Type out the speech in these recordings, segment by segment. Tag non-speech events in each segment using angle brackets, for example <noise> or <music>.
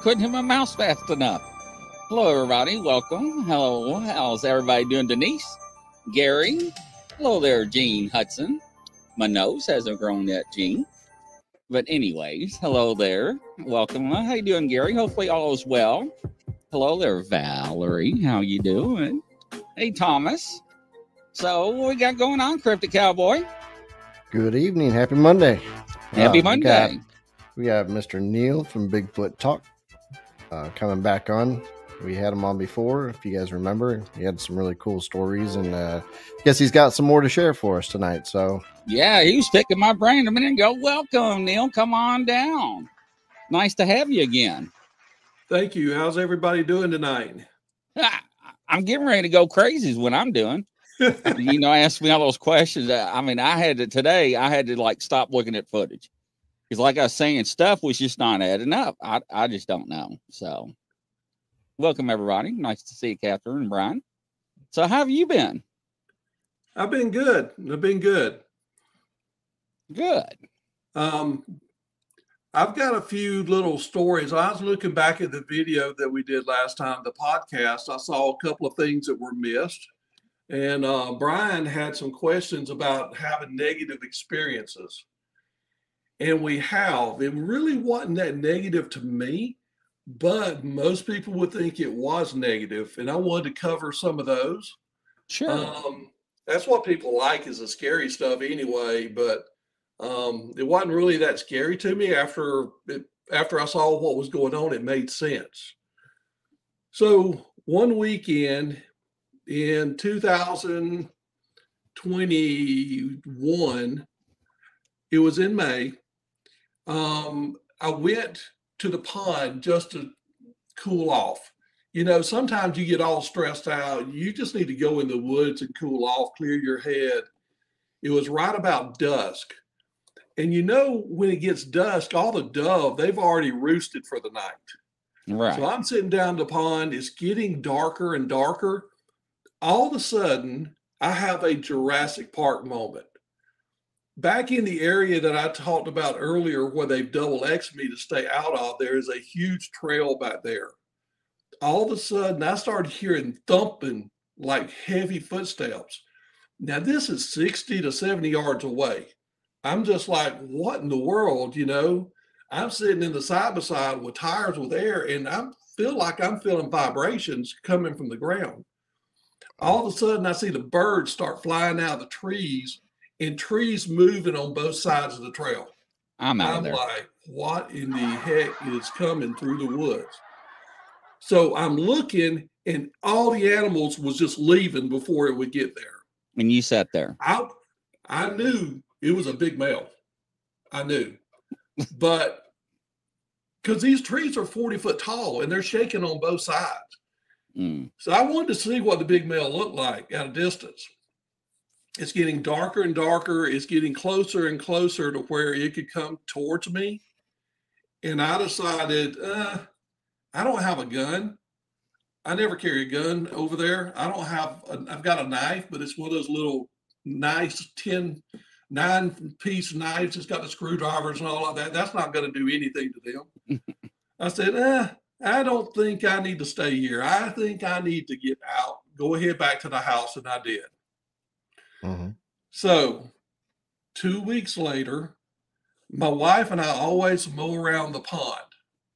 Couldn't hit my mouse fast enough. Hello, everybody. Welcome. Hello. How's everybody doing? Denise, Gary. Hello there, Gene Hudson. My nose hasn't grown yet, Gene. But anyways, hello there. Welcome. How you doing, Gary? Hopefully all is well. Hello there, Valerie. How you doing? Hey, Thomas. So what we got going on, Cryptic Cowboy? Good evening. Happy Monday. Happy Uh, Monday. We got, we have Mr. Neal from Bigfoot Talk uh, coming back on. We had him on before, if you guys remember. He had some really cool stories, and uh, I guess he's got some more to share for us tonight. So, Yeah, he was picking my brain a minute ago. Welcome, Neal. Come on down. Nice to have you again. Thank you. How's everybody doing tonight? I'm getting ready to go crazy is what I'm doing. <laughs> you know, ask me all those questions. Uh, I mean, I had to today, I had to like stop looking at footage. Because like I was saying, stuff was just not adding up. I, I just don't know. So welcome everybody. Nice to see you, Catherine and Brian. So how have you been? I've been good. I've been good. Good. Um, I've got a few little stories. I was looking back at the video that we did last time, the podcast. I saw a couple of things that were missed. And uh, Brian had some questions about having negative experiences. And we have. It really wasn't that negative to me, but most people would think it was negative, And I wanted to cover some of those. Sure. Um, that's what people like is the scary stuff anyway. But um, it wasn't really that scary to me after it, after I saw what was going on. It made sense. So one weekend in 2021, it was in May. Um, I went to the pond just to cool off you know, sometimes you get all stressed out. You just need to go in the woods and cool off, clear your head. It was right about dusk. And you know, when it gets dusk, all the dove, they've already roosted for the night. right. So I'm sitting down the pond, it's getting darker and darker. All of a sudden, I have a Jurassic Park moment. Back in the area that I talked about earlier, where they've double X me to stay out of, there is a huge trail back there all of a sudden I started hearing thumping like heavy footsteps. Now this is 60 to 70 yards away. I'm just like, what in the world? You know, I'm sitting in the side by side with tires with air, and I feel like I'm feeling vibrations coming from the ground. All of a sudden, I see the birds start flying out of the trees and trees moving on both sides of the trail. I'm out I'm there. like, what in the heck is coming through the woods? So I'm looking, and all the animals was just leaving before it would get there. and you sat there. I I knew it was a big male. I knew, but <laughs> because these trees are 40 foot tall and they're shaking on both sides. Mm. So I wanted to see what the big male looked like at a distance. It's getting darker and darker. It's getting closer and closer to where it could come towards me. And I decided, uh, I don't have a gun. I never carry a gun over there. I don't have, a, I've got a knife, but it's one of those little nice 10, nine piece knives. It's got the screwdrivers and all of that. That's not going to do anything to them. <laughs> I said, eh, I don't think I need to stay here. I think I need to get out. Go ahead back to the house. And I did. Mhm. So, two weeks later, my wife and I always mow around the pond.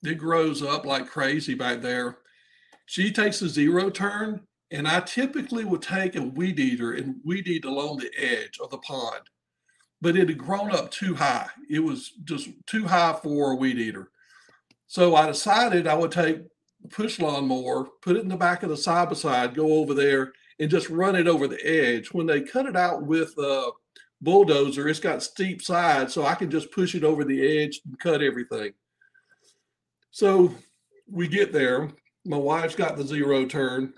It grows up like crazy back there. She takes a zero turn, and I typically would take a weed eater and weed eat along the edge of the pond. But it had grown up too high. It was just too high for a weed eater. So I decided I would take push lawnmower, put it in the back of the side by side, go over there, and just run it over the edge. When they cut it out with a bulldozer, it's got steep sides, so I can just push it over the edge and cut everything. So we get there. My wife's got the zero turn.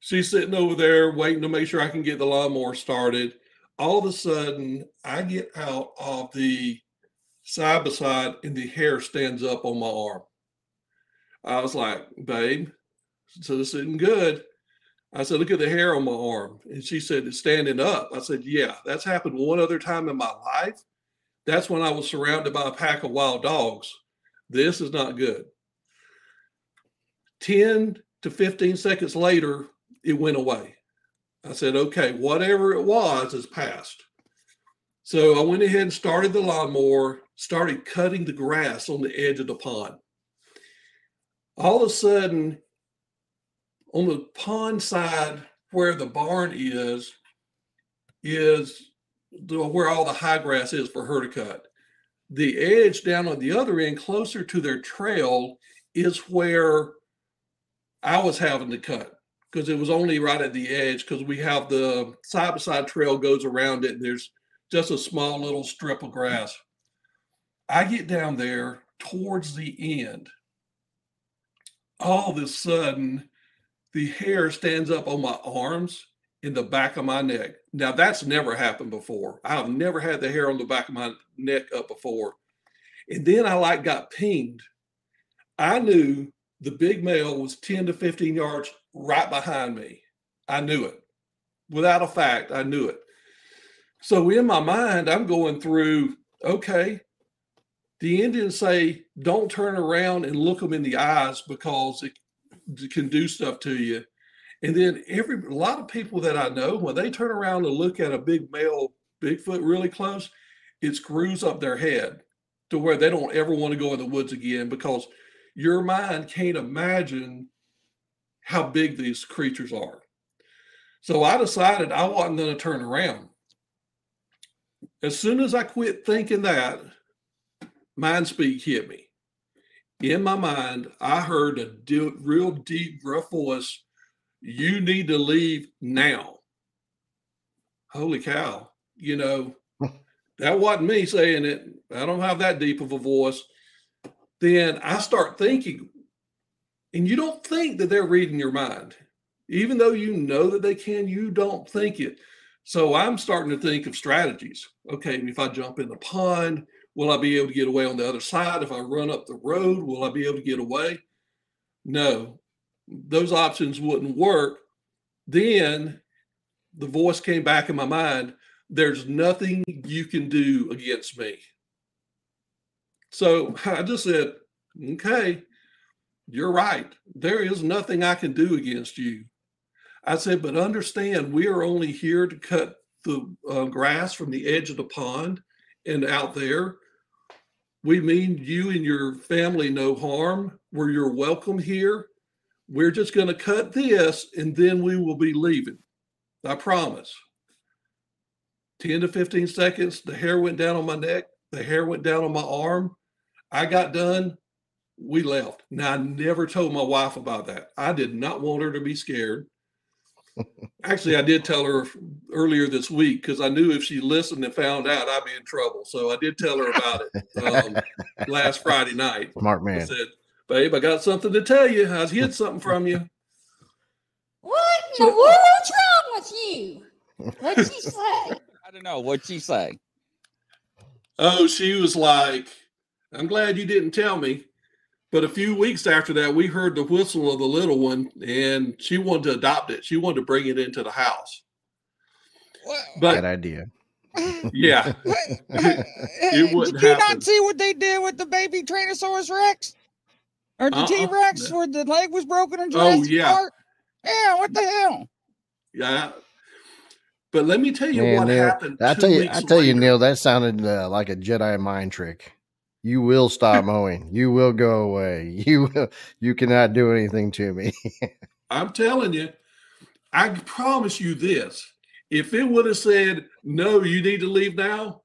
She's sitting over there waiting to make sure I can get the lawnmower started. All of a sudden, I get out of the side by side and the hair stands up on my arm. I was like, babe, so this isn't good. I said, look at the hair on my arm. And she said, it's standing up. I said, yeah, that's happened one other time in my life. That's when I was surrounded by a pack of wild dogs. This is not good. 10 to 15 seconds later, it went away. I said, okay, whatever it was is past. So I went ahead and started the lawnmower, started cutting the grass on the edge of the pond. All of a sudden, on the pond side where the barn is, is the, where all the high grass is for her to cut. The edge down on the other end, closer to their trail, is where I was having to cut because it was only right at the edge because we have the side by side trail goes around it. There's just a small little strip of grass. I get down there towards the end. All of a sudden, the hair stands up on my arms in the back of my neck. Now, that's never happened before. I've never had the hair on the back of my neck up before. And then I like got pinged. I knew the big male was 10 to 15 yards right behind me. I knew it. Without a fact, I knew it. So in my mind, I'm going through, okay, the Indians say, don't turn around and look them in the eyes because it, it can do stuff to you. And then every a lot of people that I know, when they turn around and look at a big male Bigfoot really close, it screws up their head to where they don't ever want to go in the woods again because your mind can't imagine how big these creatures are. So I decided I wasn't going to turn around. As soon as I quit thinking that, mind speak hit me. In my mind, I heard a de- real deep, gruff voice You need to leave now. Holy cow. You know, <laughs> that wasn't me saying it. I don't have that deep of a voice. Then I start thinking, and you don't think that they're reading your mind. Even though you know that they can, you don't think it. So I'm starting to think of strategies. Okay, if I jump in the pond, will I be able to get away on the other side? If I run up the road, will I be able to get away? No, those options wouldn't work. Then the voice came back in my mind there's nothing you can do against me. So I just said, okay, you're right. There is nothing I can do against you. I said, but understand, we are only here to cut the uh, grass from the edge of the pond and out there. We mean you and your family no harm. Where you're welcome here. We're just going to cut this and then we will be leaving. I promise. 10 to 15 seconds, the hair went down on my neck, the hair went down on my arm. I got done we left. Now, I never told my wife about that. I did not want her to be scared. Actually, I did tell her earlier this week because I knew if she listened and found out, I'd be in trouble. So I did tell her about it um, last Friday night. Smart man. I said, "Babe, I got something to tell you. I hid something from you." What in the world's wrong with you? What'd she say? I don't know. What'd she say? Oh, she was like, "I'm glad you didn't tell me." But a few weeks after that, we heard the whistle of the little one, and she wanted to adopt it. She wanted to bring it into the house. But Good idea. <laughs> yeah, <laughs> it wouldn't did you happen. not see what they did with the baby Tyrannosaurus Rex? Or the Uh-uh. T Rex where the leg was broken in Oh, yeah. Park? Yeah, what the hell? yeah. But let me tell you Man, what Neal, happened. I tell you, I tell you. Neal, that sounded uh, like a Jedi mind trick. You will stop mowing. You will go away. <laughs> You. You cannot do anything to me. I'm telling you, I promise you this. If it would have said, no, you need to leave now,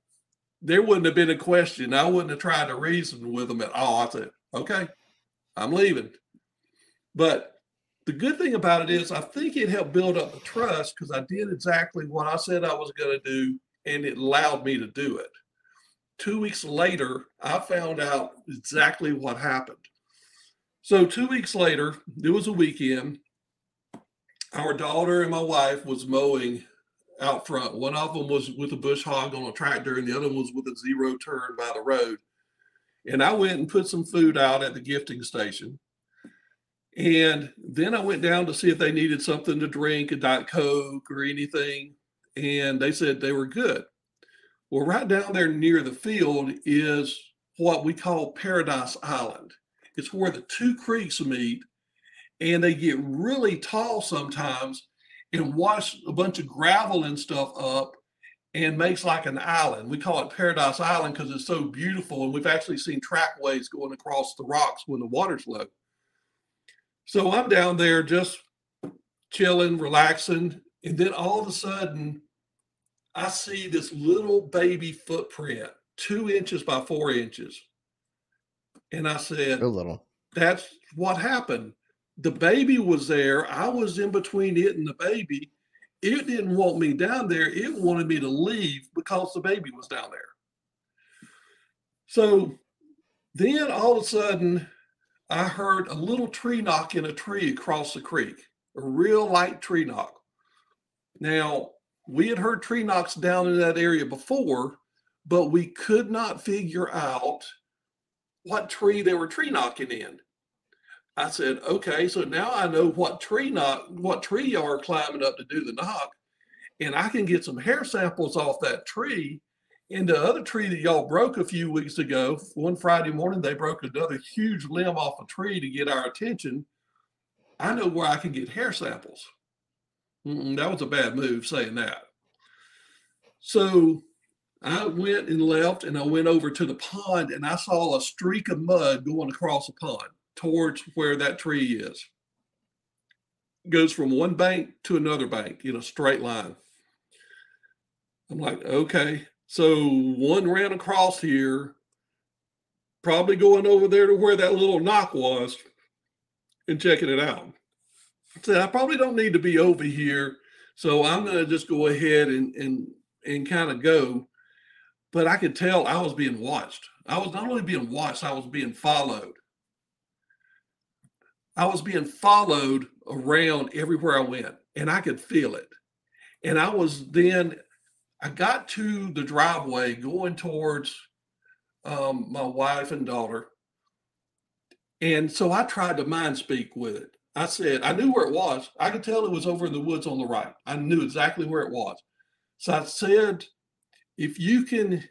there wouldn't have been a question. I wouldn't have tried to reason with them at all. I said, okay, I'm leaving. But the good thing about it is, I think it helped build up the trust because I did exactly what I said I was going to do, and it allowed me to do it. Two weeks later, I found out exactly what happened. So, two weeks later, it was a weekend our daughter and my wife was mowing out front. One of them was with a bush hog on a tractor, and the other one was with a zero turn by the road. And I went and put some food out at the gifting station. And then I went down to see if they needed something to drink, a Diet Coke or anything. And they said they were good. Well, right down there near the field is what we call Paradise Island. It's where the two creeks meet and they get really tall sometimes and wash a bunch of gravel and stuff up and makes like an island. We call it Paradise Island because it's so beautiful. And we've actually seen trackways going across the rocks when the water's low. So I'm down there just chilling, relaxing. And then all of a sudden, I see this little baby footprint, two inches by four inches. And I said, A little. That's what happened. The baby was there. I was in between it and the baby. It didn't want me down there. It wanted me to leave because the baby was down there. So then all of a sudden, I heard a little tree knock in a tree across the creek, a real light tree knock. Now, we had heard tree knocks down in that area before, but we could not figure out what tree they were tree knocking in. I said, okay, so now I know what tree knock, what tree y'all are climbing up to do the knock, and I can get some hair samples off that tree. And the other tree that y'all broke a few weeks ago, one Friday morning, they broke another huge limb off a tree to get our attention. I know where I can get hair samples. Mm-mm, that was a bad move saying that. So I went and left, and I went over to the pond, and I saw a streak of mud going across the pond towards where that tree is. Goes from one bank to another bank in a straight line. I'm like, okay. So one ran across here, probably going over there to where that little knock was and checking it out. I said, I probably don't need to be over here. So I'm going to just go ahead and, and, and kind of go. But I could tell I was being watched. I was not only being watched, I was being followed. I was being followed around everywhere I went, and I could feel it. And I was then, I got to the driveway going towards um, my wife and daughter. And so I tried to mind speak with it. I said, I knew where it was. I could tell it was over in the woods on the right. I knew exactly where it was. So I said, if you can,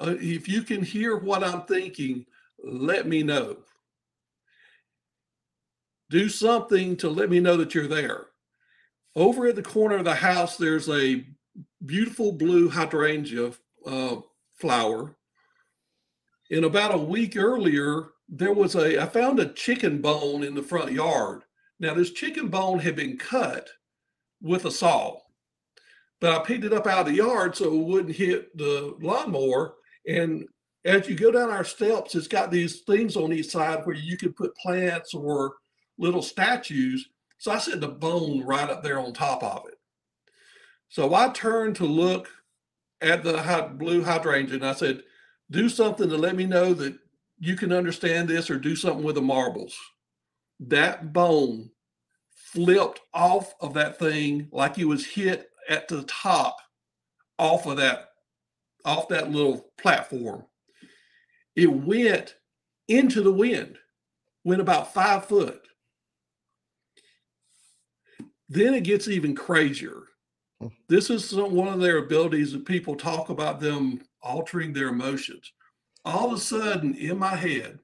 uh, if you can hear what I'm thinking, let me know do something to let me know that you're there. Over at the corner of the house, there's a beautiful blue hydrangea uh, flower. And about a week earlier, there was a, I found a chicken bone in the front yard. Now, this chicken bone had been cut with a saw, but I picked it up out of the yard so it wouldn't hit the lawnmower. And as you go down our steps, it's got these things on each side where you can put plants or little statues. So I set the bone right up there on top of it. So I turned to look at the blue hydrangea and I said, do something to let me know that you can understand this or do something with the marbles. That bone flipped off of that thing like it was hit at the top off of that off that little platform. It went into the wind, went about five foot. Then it gets even crazier. Hmm. This is some, one of their abilities that people talk about them altering their emotions. All of a sudden, in my head,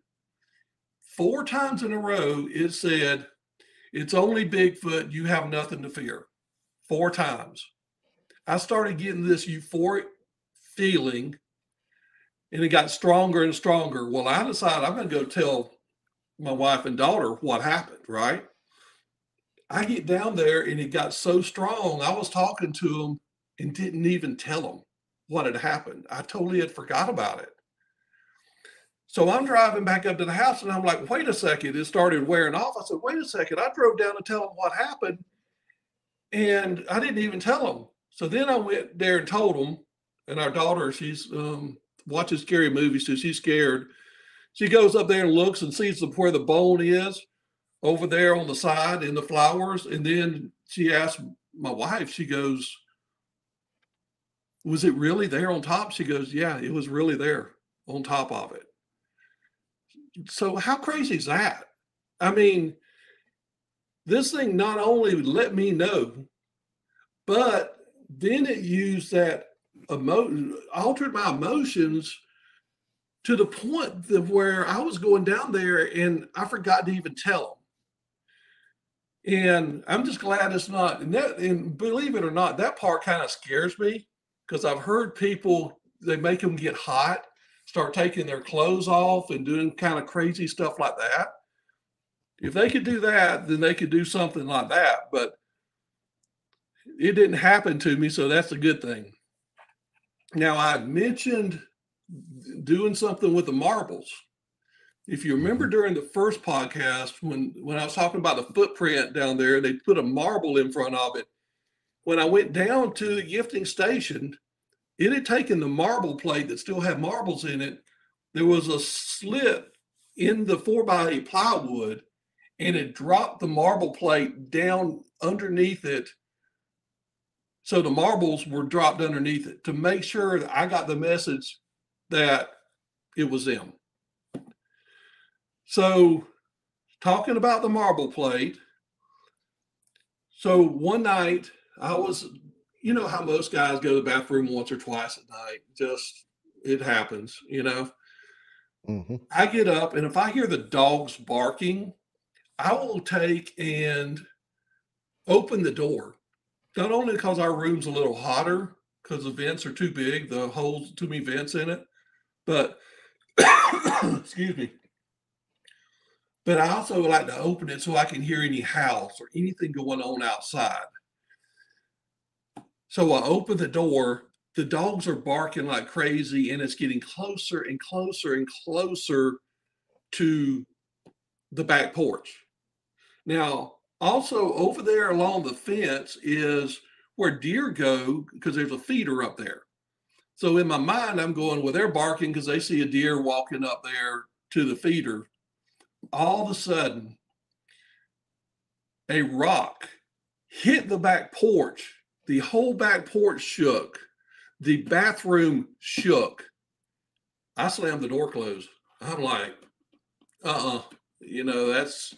four times in a row, it said, It's only Bigfoot. You have nothing to fear. Four times. I started getting this euphoric feeling, and it got stronger and stronger. Well, I decided I'm going to go tell my wife and daughter what happened, right? I get down there and it got so strong. I was talking to them and didn't even tell them what had happened. I totally had forgot about it. So I'm driving back up to the house and I'm like, wait a second. It started wearing off. I said, wait a second. I drove down to tell him what happened and I didn't even tell him. So then I went there and told him. And our daughter, she's um, watching scary movies, so she's scared. She goes up there and looks and sees the, where the bone is over there on the side in the flowers. And then she asked my wife, she goes, Was it really there on top? She goes, Yeah, it was really there on top of it. So, how crazy is that? I mean, this thing not only let me know, but then it used that emotion, altered my emotions to the point of where I was going down there and I forgot to even tell them. And I'm just glad it's not. And that, and believe it or not, that part kind of scares me because I've heard people they make them get hot, start taking their clothes off and doing kind of crazy stuff like that. If they could do that, then they could do something like that. But it didn't happen to me, so that's a good thing. Now I mentioned doing something with the marbles. If you remember mm-hmm. during the first podcast, when when I was talking about the footprint down there, they put a marble in front of it. When I went down to the gifting station, it had taken the marble plate that still had marbles in it. There was a slit in the four by eight plywood, and it dropped the marble plate down underneath it. So the marbles were dropped underneath it to make sure that I got the message that it was them. So, talking about the marble plate. So, one night I was, you know, how most guys go to the bathroom once or twice at night. Just, it happens, you know. Mm-hmm. I get up, and if I hear the dogs barking, I will take and open the door. Not only because our room's a little hotter because the vents are too big, the holes, too many vents in it, but <coughs> excuse me. But I also like to open it so I can hear any howls or anything going on outside. So I open the door. The dogs are barking like crazy, and it's getting closer and closer and closer to the back porch. Now, also over there along the fence is where deer go because there's a feeder up there. So in my mind, I'm going, well, they're barking because they see a deer walking up there to the feeder. All of a sudden, a rock hit the back porch. The whole back porch shook. The bathroom shook. I slammed the door closed. I'm like, uh uh you know, that's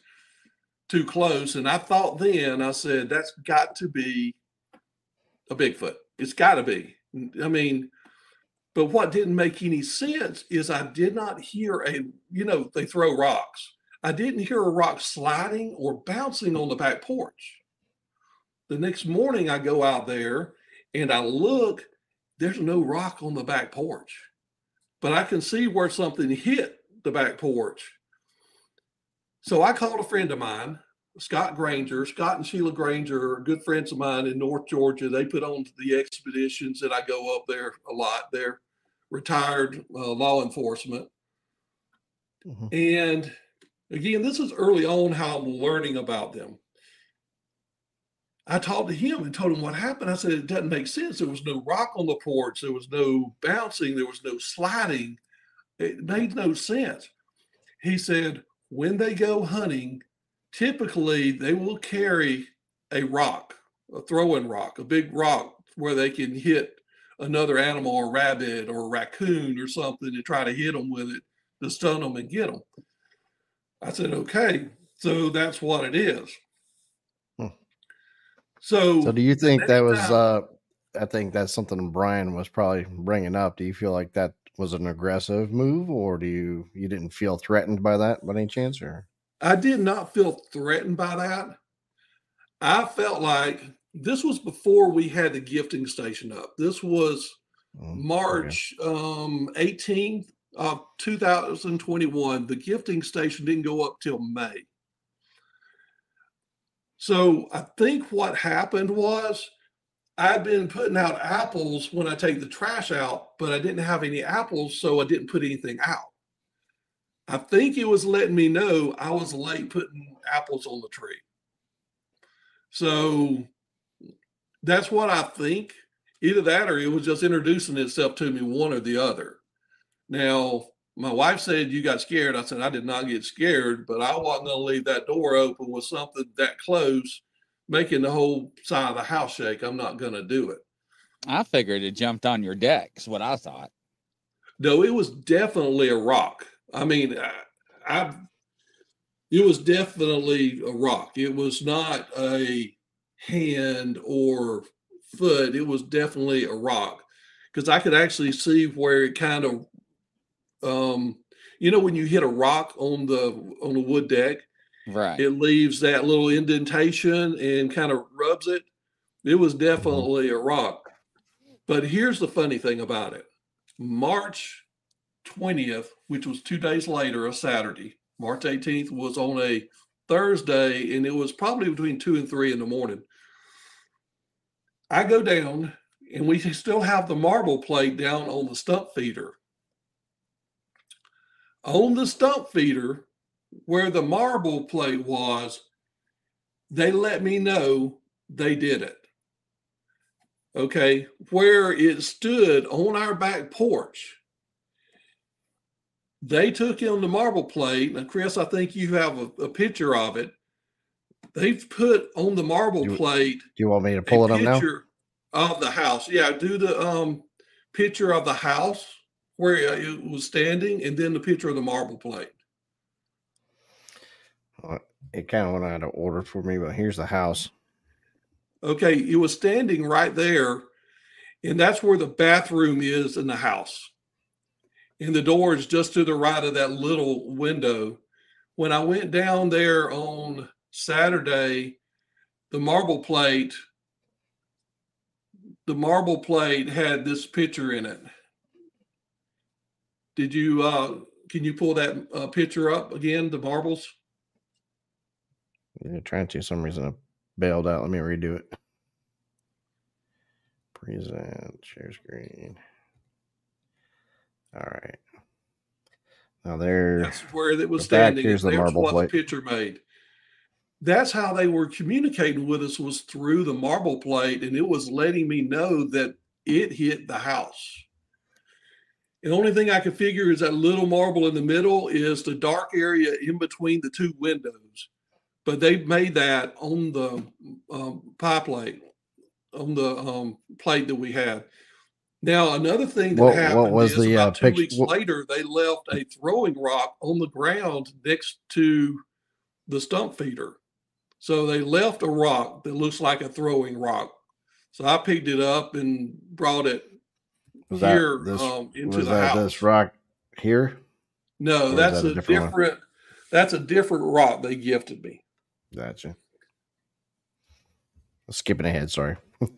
too close. And I thought then, I said, that's got to be a Bigfoot. It's got to be. I mean, but what didn't make any sense is I did not hear a, you know, they throw rocks. I didn't hear a rock sliding or bouncing on the back porch. The next morning, I go out there and I look, there's no rock on the back porch, but I can see where something hit the back porch. So I called a friend of mine, Scott Granger. Scott and Sheila Granger are good friends of mine in North Georgia. They put on the expeditions and I go up there a lot. They're retired uh, law enforcement. Mhm. And again, this is early on how I'm learning about them. I talked to him and told him what happened. I said, it doesn't make sense. There was no rock on the porch. There was no bouncing. There was no sliding. It made no sense. He said, when they go hunting, typically they will carry a rock, a throwing rock, a big rock where they can hit another animal, a rabbit or raccoon or something, to try to hit them with it to stun them and get them. I said, okay, so that's what it is. So, So do you think that was uh I think that's something Brian was probably bringing up. Do you feel like that was an aggressive move or do you you didn't feel threatened by that by any chance or I did not feel threatened by that. I felt like this was before we had the gifting station up. This was okay. March um, 18th of 2021. The gifting station didn't go up till May. So I think what happened was I'd been putting out apples when I take the trash out, but I didn't have any apples, so I didn't put anything out. I think it was letting me know I was late putting apples on the tree. So that's what I think. Either that or it was just introducing itself to me, one or the other. Now, my wife said you got scared. I said I did not get scared, but I wasn't going to leave that door open with something that close, making the whole side of the house shake. I'm not going to do it. I figured it jumped on your deck. Is what I thought. No, it was definitely a rock. I mean, I, I it was definitely a rock. It was not a hand or foot. It was definitely a rock because I could actually see where it kind of um, you know, when you hit a rock on the on the wood deck, Right. it leaves that little indentation and kind of rubs it. It was definitely a rock. But here's the funny thing about it March 20th, which was two days later, a Saturday, March 18th was on a Thursday, and it was probably between two and three in the morning. I go down, and we still have the marble plate down on the stump feeder. On the stump feeder, where the marble plate was, they let me know they did it. Okay, where it stood on our back porch, they took in the marble plate. Now, Chris, I think you have a, a picture of it. They've put on the marble You- plate Do you want me to pull it up now? of the house. Yeah, do the um picture of the house where uh, it was standing, and then the picture of the marble plate. It kind of went out of order for me, but here's the house. Okay, it was standing right there, and that's where the bathroom is in the house. And the door is just to the right of that little window. When I went down there on Saturday, the marble plate, the marble plate had this picture in it. Did you uh can you pull that uh, picture up again, the marbles? Yeah, trying to. Some reason I bailed out. Let me redo it. Present share screen. All right. Now there. That's where it was The back, standing. here's the marble plate. the picture made. That's how they were communicating with us was through the marble plate, and it was letting me know that it hit the house. The only thing I could figure is that little marble in the middle is the dark area in between the two windows. But they made that on the um, pie plate, on the um, plate that we had. Now, another thing that What- happened was is the, about uh, two picture- weeks what- later, they left a throwing rock on the ground next to the stump feeder. So they left a rock that looks like a throwing rock. So I picked it up and brought it Was here that this? um, into was the that house. this rock here? No, or that's that a a different different. That's a different rock they gifted me. Gotcha. Skipping ahead. Sorry. <laughs>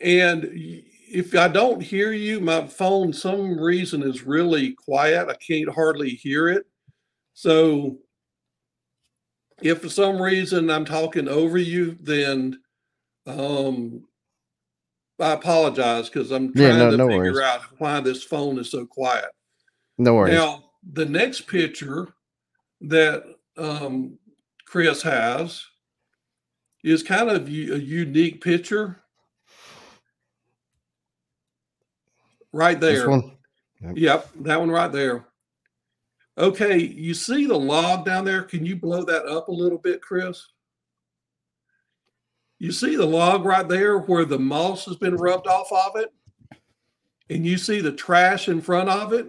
And if I don't hear you, my phone some reason is really quiet. I can't hardly hear it. So if for some reason I'm talking over you, then um I apologize because I'm Yeah, trying no- to no figure worries. out why this phone is so quiet. no worries. Now, the next picture that um, Chris has is kind of a unique picture. Right there. one. Yep, that one right there. Okay, you see the log down there? Can you blow that up a little bit, Chris? You see the log right there where the moss has been rubbed off of it? And you see the trash in front of it?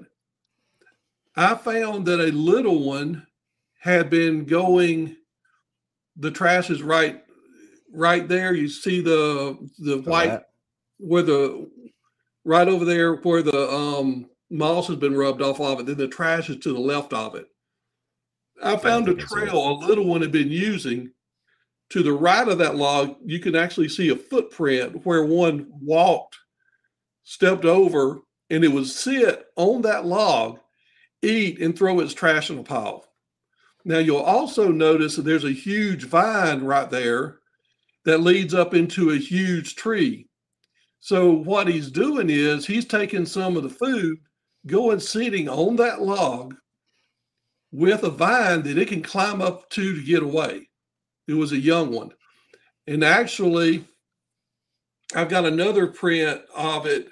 I found that a little one had been going, the trash is right right there. You see the the white where the right over there where the um moss has been rubbed off of it, then the trash is to the left of it. I found a think I see it. trail a little one had been using. To the right of that log, you can actually see a footprint where one walked, stepped over, and it would sit on that log, eat, and throw its trash in a pile. Now you'll also notice that there's a huge vine right there that leads up into a huge tree. So what he's doing is he's taking some of the food, going sitting on that log with a vine that it can climb up to to get away. It was a young one. And actually, I've got another print of it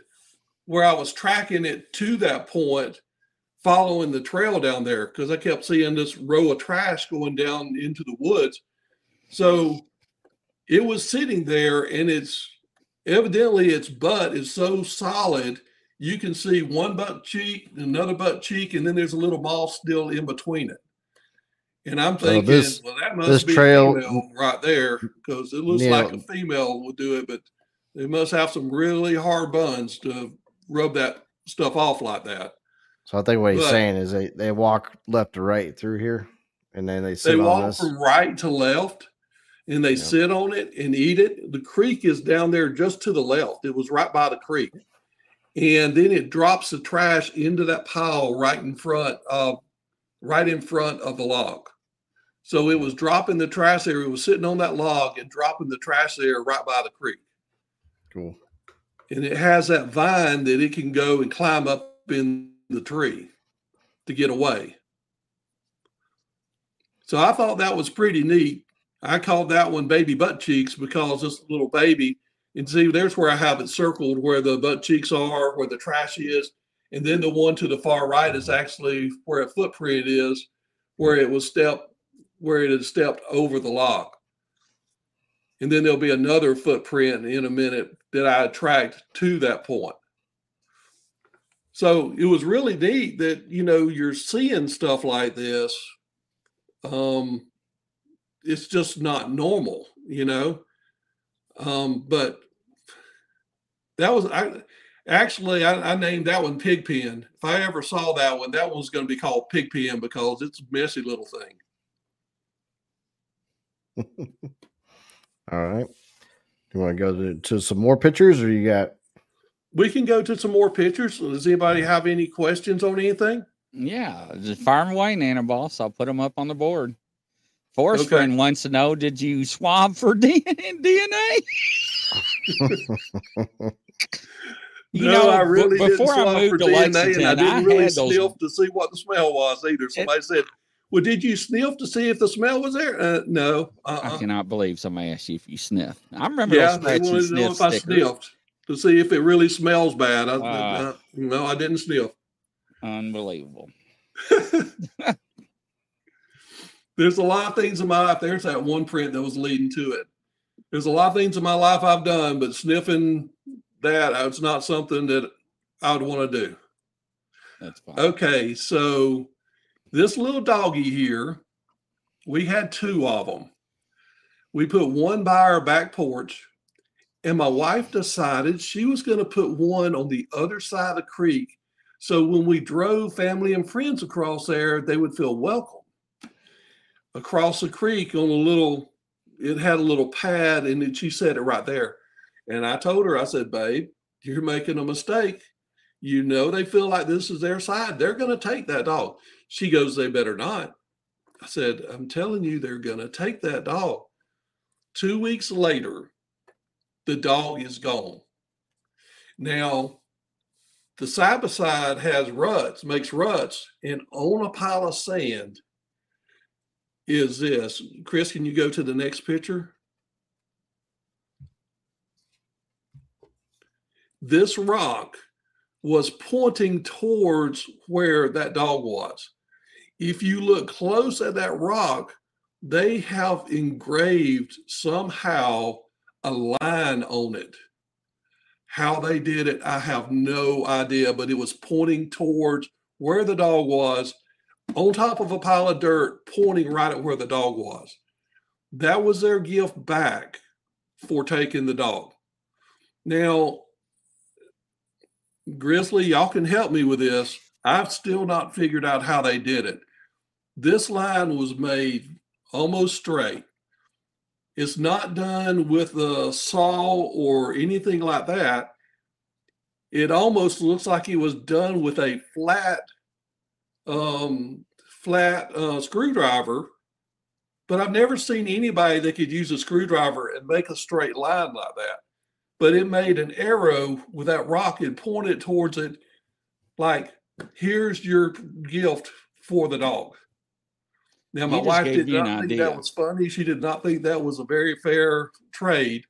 where I was tracking it to that point, following the trail down there, because I kept seeing this row of trash going down into the woods. So it was sitting there and it's evidently its butt is so solid you can see one butt cheek another butt cheek and then there's a little ball still in between it and i'm thinking this- well that must this be trail- a female right there because it looks Yeah. like a female would do it but they must have some really hard buns to rub that stuff off like that So I think what he's But- saying is they, they walk left to right through here, and then they sit They on walk this. from right to left and they Yeah. sit on it and eat it. The creek is down there just to the left. It was right by the creek. And then it drops the trash into that pile right in front of right in front of the log. So it was dropping the trash there. It was sitting on that log and dropping the trash there right by the creek. Cool. And it has that vine that it can go and climb up in the tree to get away. So I thought that was pretty neat. I called that one baby butt cheeks because this little baby, and see, there's where I have it circled where the butt cheeks are, where the trash is. And then the one to the far right is actually where a footprint is, where it was stepped, where it had stepped over the log. And then there'll be another footprint in a minute that I tracked to that point. So it was really neat that, you know, you're seeing stuff like this. Um, it's just not normal, you know. Um, but that was I actually I, I named that one Pigpen. If I ever saw that one, that one's going to be called Pigpen because it's a messy little thing. <laughs> All right. You want to go to, to some more pictures, or you got? We can go to some more pictures. Does anybody have any questions on anything? Yeah, just fire 'em away, Nana Boss. I'll put them up on the board. Forest Okay. friend wants to know: Did you swab for DNA? <laughs> <laughs> You no, know, I b- really didn't before I moved for to DNA, Lexington, and I I didn't really had those- sniff to see what the smell was either. Somebody said, "Well, did you sniff to see if the smell was there?" Uh, no. I Uh-uh. cannot believe somebody asked you if you sniff. I remember Yeah, they wanted to know sniff if I sniffed to see if it really smells bad. I, uh, no, I didn't sniff. Unbelievable. <laughs> There's a lot of things in my life. There's that one print that was leading to it. There's a lot of things in my life I've done, but sniffing that uh, it's not something that I would want to do. That's fine. Okay, so this little doggy here, we had two of them. We put one by our back porch, and my wife decided she was going to put one on the other side of the creek. So when we drove family and friends across there, they would feel welcome. Across the creek on a little, it had a little pad, and she said it right there. And I told her, I said, babe, you're making a mistake you know they feel like this is their side. They're going to take that dog. She goes, they better not. I said, I'm telling you, they're going to take that dog. Two weeks later, the dog is gone. Now, the side by side has ruts, makes ruts, and on a pile of sand is this. Chris, can you go to the next picture? This rock was pointing towards where that dog was. If you look close at that rock, they have engraved somehow a line on it. How they did it, I have no idea, but it was pointing towards where the dog was on top of a pile of dirt, pointing right at where the dog was. That was their gift back for taking the dog. Now, Grizzly, y'all can help me with this. I've still not figured out how they did it. This line was made almost straight. It's not done with a saw or anything like that. It almost looks like it was done with a flat, um, flat uh, screwdriver. But I've never seen anybody that could use a screwdriver and make a straight line like that but it made an arrow with that rock and pointed towards it like here's your gift for the dog now my wife did not think idea. that was funny she did not think that was a very fair trade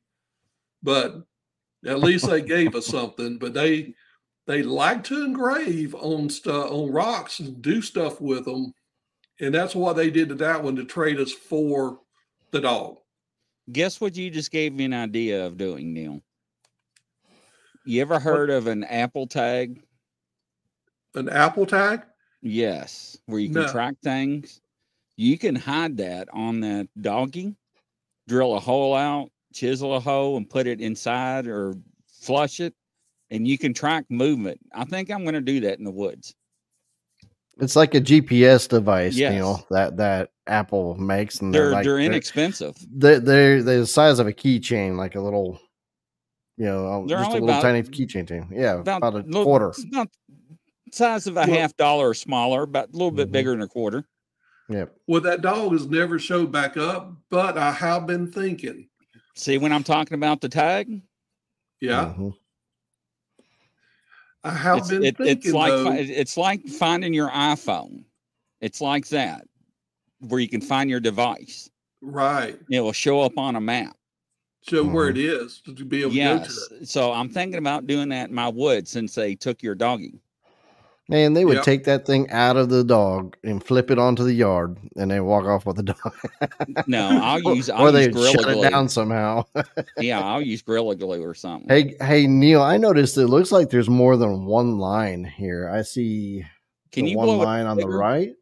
but at least they gave us something but they they like to engrave on stuff on rocks and do stuff with them and that's why they did to that one to trade us for the dog Guess what you just gave me an idea of doing, Neal? You ever heard of an Apple tag? an apple tag Yes, where you can No. track things. You can hide that on that doggy, drill a hole out, chisel a hole, and put it inside or flush it, and you can track movement. I think I'm going to do that in the woods. It's like a GPS device, Yes. Neal, that that Apple makes, and They're like, they're inexpensive. They're, they're they're the size of a keychain, like a little, you know, They're just a little about- tiny keychain thing. Yeah, About, about, a little- quarter. it's about size of a Well- half dollar or smaller, but a little bit Mhm. bigger than a quarter. Yep. Well, that dog has never showed back up, but I have been thinking. See when I'm talking about the tag? Yeah, Mhm. I have it's, been it- thinking it's like though. it's like finding your iPhone. It's like that, where you can find your device. right. It will show up on a map. Show where Mhm. it is to be able to go to Yes. it. So I'm thinking about doing that in my woods since they took your doggy. Man, they would Yep. take that thing out of the dog and flip it onto the yard, and they walk off with the dog. <laughs> No, <laughs> I'll use or I'll they use gorilla shut glue. it down somehow. <laughs> Yeah, I'll use gorilla glue or something. hey, hey, Neal, I noticed it looks like there's more than one line here. I see Can the you one line on the right.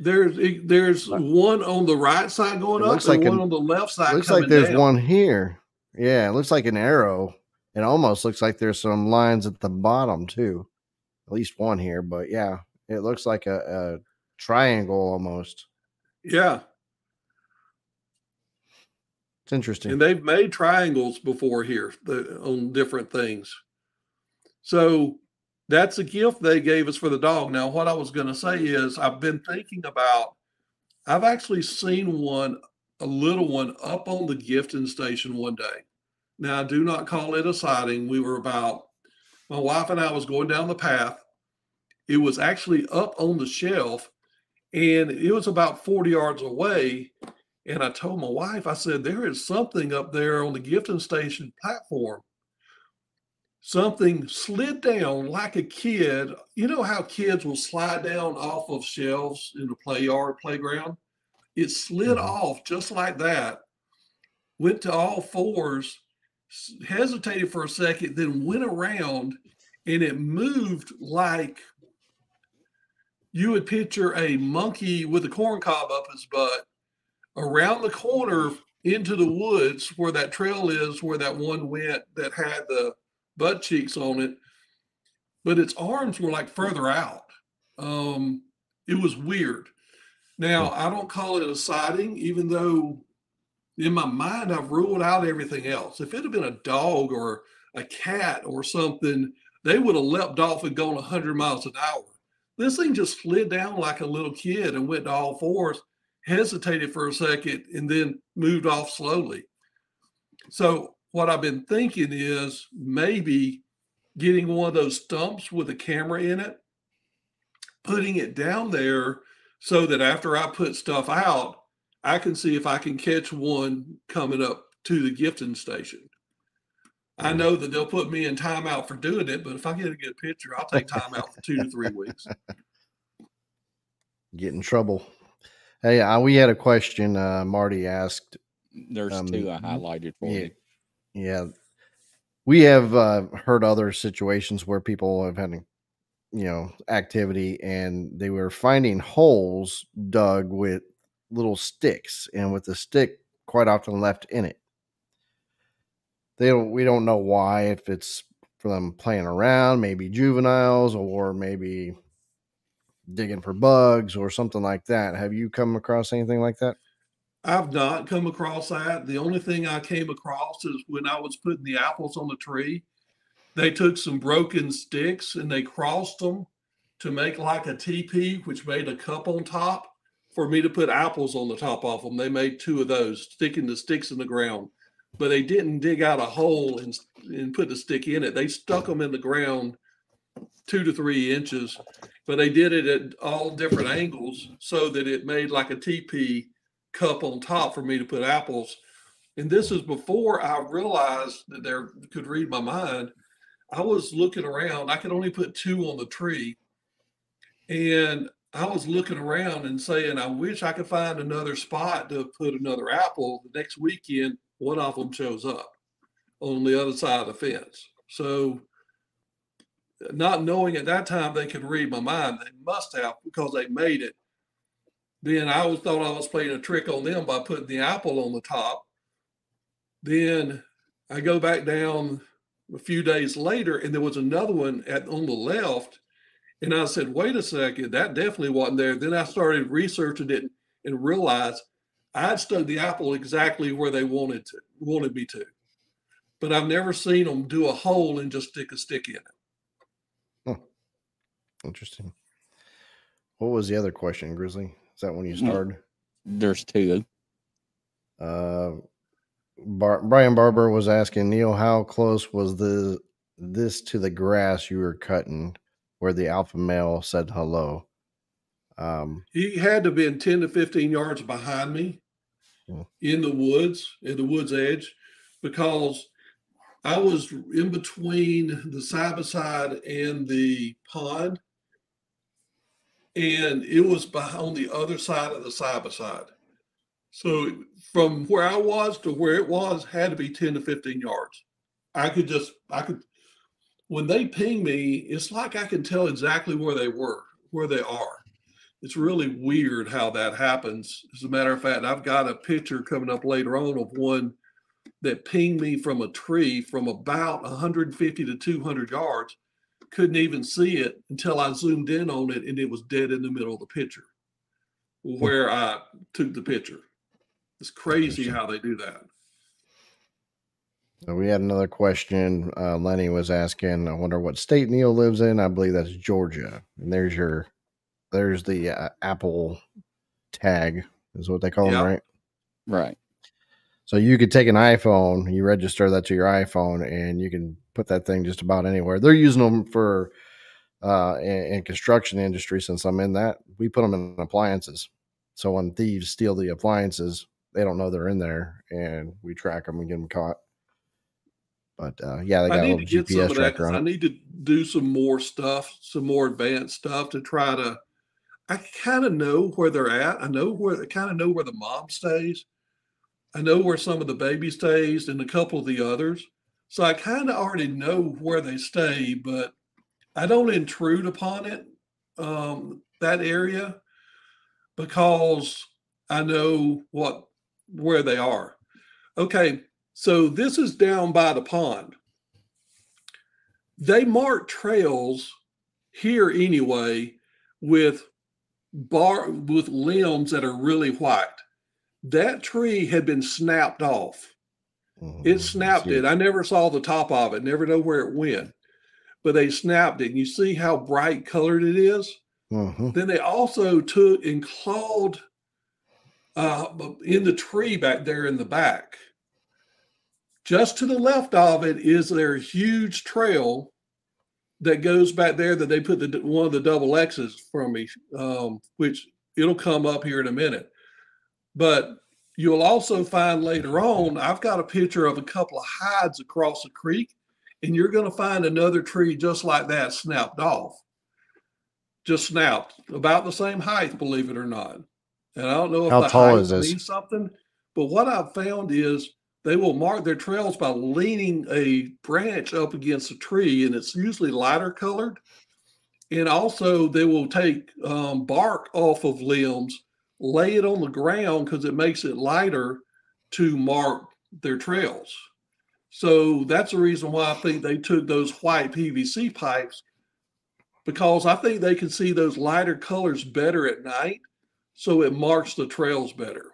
There's there's one on the right side going It up, looks and like one an- on the left side. looks like there's down. one here. Yeah, it looks like an arrow. It almost looks like there's some lines at the bottom too. At least one here, but yeah, it looks like a, a triangle almost. Yeah, It's interesting. and they've made triangles before here the, on different things. So that's a gift they gave us for the dog. Now, what I was going to say is, I've been thinking about. I've actually seen one, a little one, up on the gifting station one day. Now, I do not call it a sighting. We were about, my wife and I was going down the path. It was actually up on the shelf, and it was about 40 yards away. And I told my wife, I said, there is something up there on the gifting station platform. Something slid down like a kid. You know how kids will slide down off of shelves in the play yard playground? It slid Mhm. off just like that, went to all fours, hesitated for a second, then went around and it moved like you would picture a monkey with a corn cob up his butt around the corner into the woods where that trail is, where that one went that had the butt cheeks on it, but its arms were like further out. Um, it was weird. Now, I don't call it a sighting, even though in my mind I've ruled out everything else. If it had been a dog or a cat or something, they would have leapt off and gone 100 miles an hour. This thing just slid down like a little kid and went to all fours, hesitated for a second, and then moved off slowly. So, what I've been thinking is maybe getting one of those stumps with a camera in it, putting it down there so that after I put stuff out, I can see if I can catch one coming up to the gifting station. I know that they'll put me in timeout for doing it, but if I get a good picture, I'll take time out for two to three weeks. <laughs> Get in trouble. Hey, uh, we had a question. Uh, Marty asked. There's Um, two I highlighted for Yeah, you. Yeah. We have uh, heard other situations where people have had, you know, activity and they were finding holes dug with little sticks, and with the stick quite often left in it. They don't. We don't know why. If it's for them playing around, maybe juveniles, or maybe digging for bugs or something like that. Have you come across anything like that? I've not come across that. The only thing I came across is when I was putting the apples on the tree, they took some broken sticks and they crossed them to make like a teepee, which made a cup on top for me to put apples on the top of them. They made two of those, sticking the sticks in the ground, but they didn't dig out a hole and, and put the stick in it. They stuck them in the ground two to three inches, but they did it at all different angles so that it made like a teepee cup on top for me to put apples. And this is before I realized that they could read my mind. I was looking around. I could only put two on the tree. And I was looking around and saying, I wish I could find another spot to put another apple. The next weekend, one of them shows up on the other side of the fence. So, not knowing at that time they could read my mind, they must have because they made it then I was thought I was playing a trick on them by putting the apple on the top. Then I go back down a few days later, and there was another one at on the left, And I said, wait a second, that definitely wasn't there. Then I started researching it and realized I had stuck the apple exactly where they wanted to wanted me to. But I've never seen them do a hole and just stick a stick in it. Interesting. What was the other question, Grizzly? Is that when you Mm. started? There's two. Uh, Bar- Brian Barber was asking Neal, how close was the this to the grass you were cutting, where the alpha male said hello? Um, He had to have been 10 to 15 yards behind me Hmm. in the woods, in the woods edge, because I was in between the side by side and the pond. And it was on the other side of the side by side. So from where I was to where it was had to be 10 to 15 yards. I could just, I could, when they ping me, it's like I can tell exactly where they were, where they are it's really weird how that happens. As a matter of fact, I've got a picture coming up later on of one that pinged me from a tree from about 150 to 200 yards. Couldn't even see it until I zoomed in on it and it was dead in the middle of the picture where I took the picture. It's crazy how they do that. so we had another question. Uh, Lenny was asking, I wonder what state Neal lives in. I believe that's Georgia. And there's your, there's the uh, Apple tag, is what they call Yeah. them, right? Right. So you could take an iPhone, you register that to your iPhone, and you can put that thing just about anywhere. They're using them for uh, in, in construction industry. Since I'm in that, we put them in appliances. So when thieves steal the appliances, they don't know they're in there, and we track them and get them caught. But uh, yeah, they got I a need little to get some GPS of that. tracker on I need to do some more stuff, some more advanced stuff to try to. I kind of know where they're at. I know where I kind of know where the mom stays. I know where some of the baby stays and a couple of the others. So I kind of already know where they stay, but I don't intrude upon it, um, that area, because I know what where they are. Okay, so this is down by the pond. They mark trails here anyway with bar with limbs that are really white. That tree had been snapped off. Mhm. It snapped it. I never saw the top of it, never know where it went. But they snapped it. And you see how bright colored it is? Mhm. Then they also took and clawed uh, in the tree back there in the back. Just to the left of it is their huge trail that goes back there that they put the one of the double X's from me, um, which it'll come up here in a minute. But you'll also find later on, I've got a picture of a couple of hides across a creek, and you're going to find another tree just like that snapped off just snapped about the same height, believe it or not. And I don't know if How the tall height is this? means something, but what I've found is they will mark their trails by leaning a branch up against a tree, and it's usually lighter colored. And also, they will take um, bark off of limbs, lay it on the ground because it makes it lighter to mark their trails. So that's the reason why I think they took those white PVC pipes because I think they can see those lighter colors better at night. So it marks the trails better.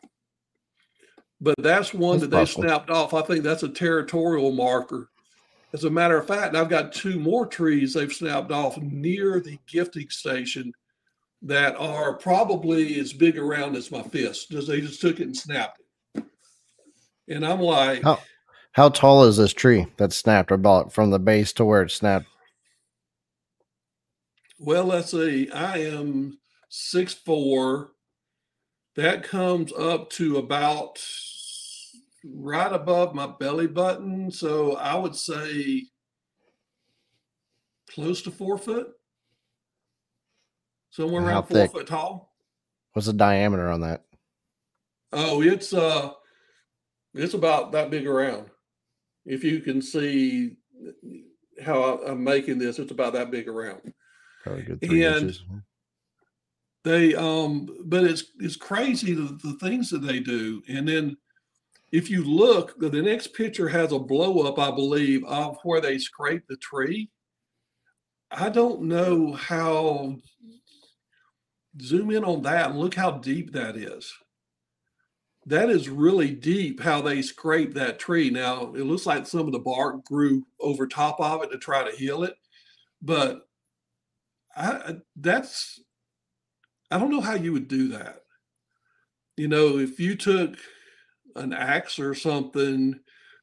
But that's one That's that they possible. snapped off. I think that's a territorial marker. As a matter of fact, I've got two more trees they've snapped off near the gifting station that are probably as big around as my fist. Just they just took it and snapped it. And I'm like, How how tall is this tree that snapped about from the base to where it snapped? Well, let's see. I am six four. That comes up to about right above my belly button. So I would say close to four foot. Somewhere around four thick? foot tall. What's the diameter on that? Oh, it's uh it's about that big around. If you can see how I'm making this, it's about that big around. Probably good three And- inches. they um but it's it's crazy the, the things that they do and then if you look the, the next picture has a blow up i believe of where they scrape the tree I don't know how. Zoom in on that and look how deep that is. That is really deep how they scrape that tree. Now, it looks like some of the bark grew over top of it to try to heal it, but I, that's, I don't know how you would do that. You know, if you took an axe or something,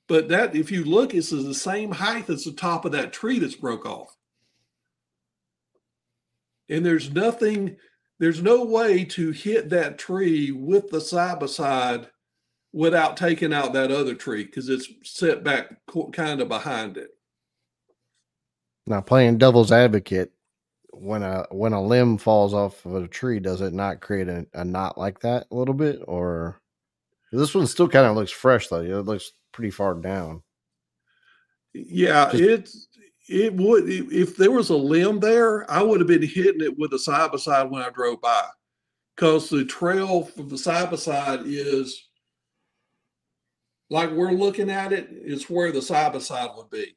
but that, if you look, it's the same height as the top of that tree that's broke off. And there's nothing, there's no way to hit that tree with the side by side without taking out that other tree because it's set back kind of behind it. Now, playing devil's advocate, when a when a limb falls off of a tree, does it not create a, a knot like that a little bit? Or this one still kind of looks fresh though. It looks pretty far down. Yeah, Just- it's it would if there was a limb there, I would have been hitting it with a side by side when I drove by, because the trail from the side by side is like we're looking at it. It's where the side by side would be,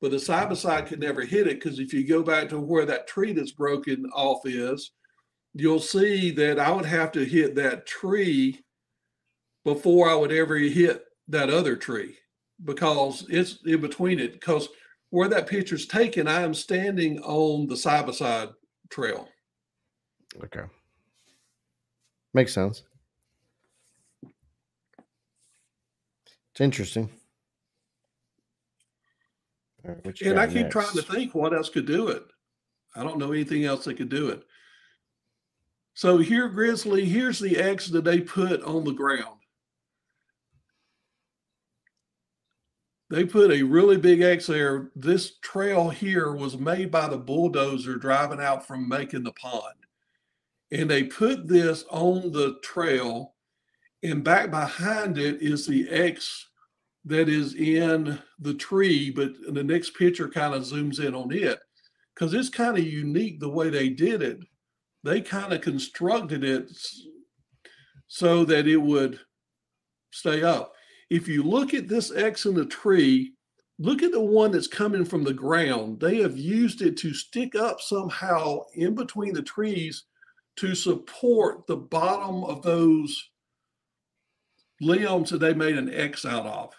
but the side by side could never hit it because if you go back to where that tree that's broken off is, you'll see that I would have to hit that tree before I would ever hit that other tree because it's in between it. Because where that picture's taken, I am standing on the side by side trail. Okay, makes sense. It's interesting. Right, And I keep trying to think what else could do it. I don't know anything else that could do it. So here, Grizzly, here's the X that they put on the ground. They put a really big X there. This trail here was made by the bulldozer driving out from making the pond. And they put this on the trail, and back behind it is the X that is in the tree, but the next picture kind of zooms in on it because it's kind of unique the way they did it. They kind of constructed it so that it would stay up. If you look at this X in the tree, look at the one that's coming from the ground. They have used it to stick up somehow in between the trees to support the bottom of those limbs that they made an X out of.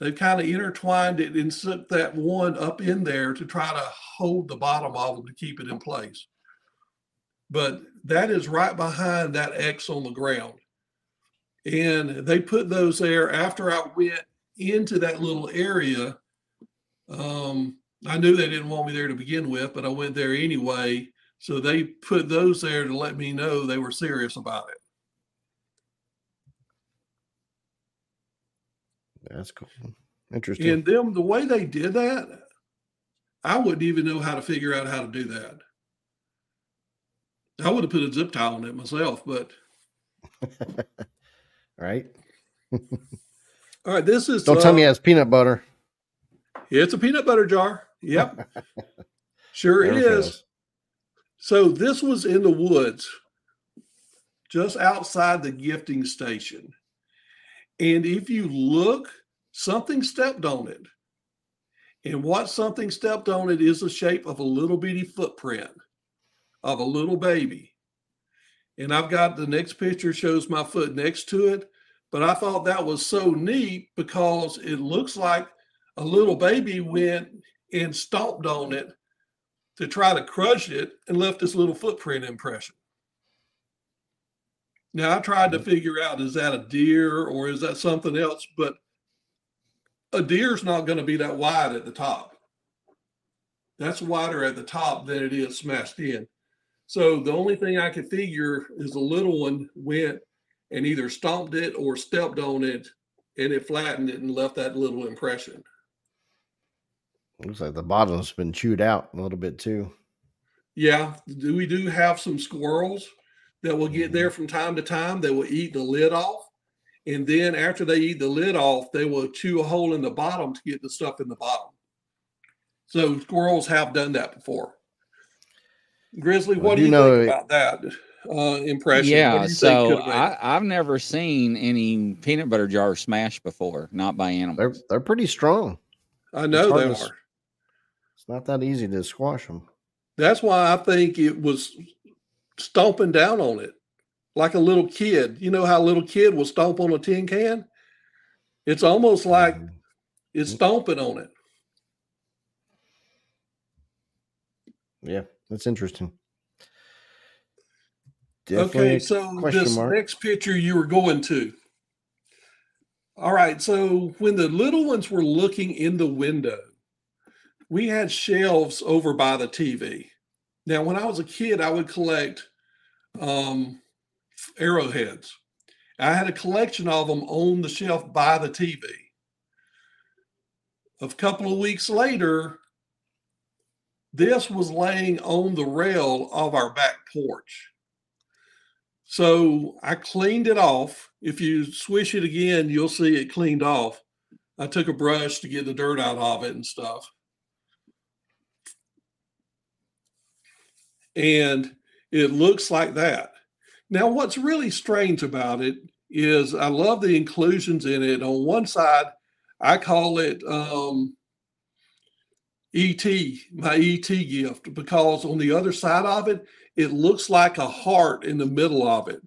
They've kind of intertwined it and stuck that one up in there to try to hold the bottom of them to keep it in place. But that is right behind that X on the ground. And they put those there after I went into that little area. Um, I knew they didn't want me there to begin with, but I went there anyway. So they put those there to let me know they were serious about it. That's cool. Interesting. And them, the way they did that, I wouldn't even know how to figure out how to do that. I would have put a zip tie on it myself, but <laughs> right? all right, this is Don't tell me it uh, has peanut butter. it's a peanut butter jar. Yep, <laughs> sure it is. So this was in the woods, just outside the gifting station. And if you look, something stepped on it. And what something stepped on it is the shape of a little bitty footprint of a little baby. And I've got the next picture shows my foot next to it. But I thought that was so neat because it looks like a little baby went and stomped on it to try to crush it and left this little footprint impression. Now I tried to mm-hmm. figure out is that a deer or is that something else? But a deer's not going to be that wide at the top. That's wider at the top than it is smashed in. So the only thing I could figure is the little one went and either stomped it or stepped on it and it flattened it and left that little impression. Looks like the bottom's been chewed out a little bit too. Yeah, do we do have some squirrels that will get there mm-hmm. from time to time? They will eat the lid off. And then after they eat the lid off, they will chew a hole in the bottom to get the stuff in the bottom. So squirrels have done that before. Grizzly, Well, what do you you know- think about that uh, impression? Yeah, so? I, I've never seen any peanut butter jars smashed before, not by animals. They're animals. they're pretty strong. I know they to are. It's not that easy to squash them. That's why I think it was stomping down on it like a little kid. You know how a little kid will stomp on a tin can? It's almost like Mhm. it's stomping on it. Yeah, that's interesting. okay, Definitely a so this mark. next picture you were going to. All right, so when the little ones were looking in the window, we had shelves over by the TV. Now, when I was a kid, I would collect um, arrowheads. I had a collection of them on the shelf by the TV. A couple of weeks later, this was laying on the rail of our back porch. So I cleaned it off. If you swish it again, you'll see it cleaned off. I took a brush to get the dirt out of it and stuff. And it looks like that. Now, what's really strange about it is I love the inclusions in it. On one side, I call it um, ET, my ET gift, because on the other side of it, it looks like a heart in the middle of it.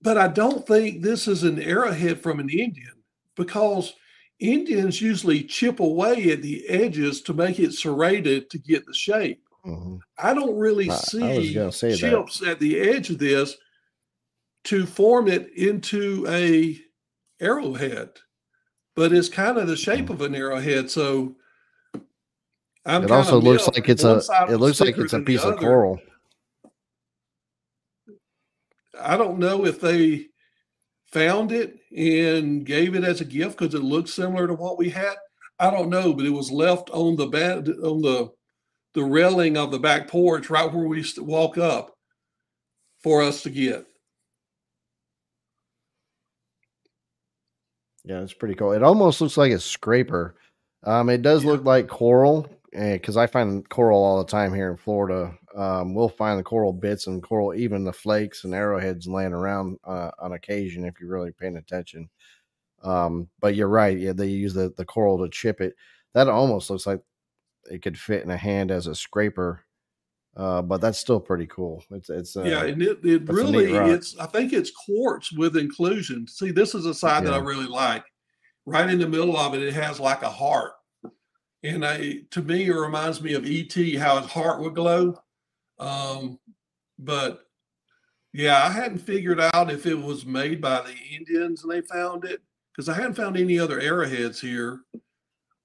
But I don't think this is an arrowhead from an Indian because Indians usually chip away at the edges to make it serrated to get the shape. Mhm. I don't really I- I see gonna say that. chips at the edge of this to form it into a arrowhead, but it's kind of the shape of an arrowhead. So I'm It also looks like it's a. It looks like it's a piece of coral. I don't know if they found it and gave it as a gift because it looked similar to what we had. I don't know, but it was left on the bed on the the railing of the back porch right where we used to walk up for us to get. Yeah, it's pretty cool. It almost looks like a scraper. Um, it does Yeah. look like coral because I find coral all the time here in Florida. Um, we'll find the coral bits and coral, even the flakes and arrowheads laying around uh, on occasion if you're really paying attention. Um, but you're right. Yeah, they use the, the coral to chip it. That almost looks like it could fit in a hand as a scraper. Uh, but that's still pretty cool. It's it's uh, yeah, and it, it that's a neat really it's I think it's quartz with inclusion. See, this is a side that I really like. Right in the middle of it, it has like a heart. And I to me it reminds me of ET, how his heart would glow. Um, but yeah, I hadn't figured out if it was made by the Indians and they found it because I hadn't found any other arrowheads here.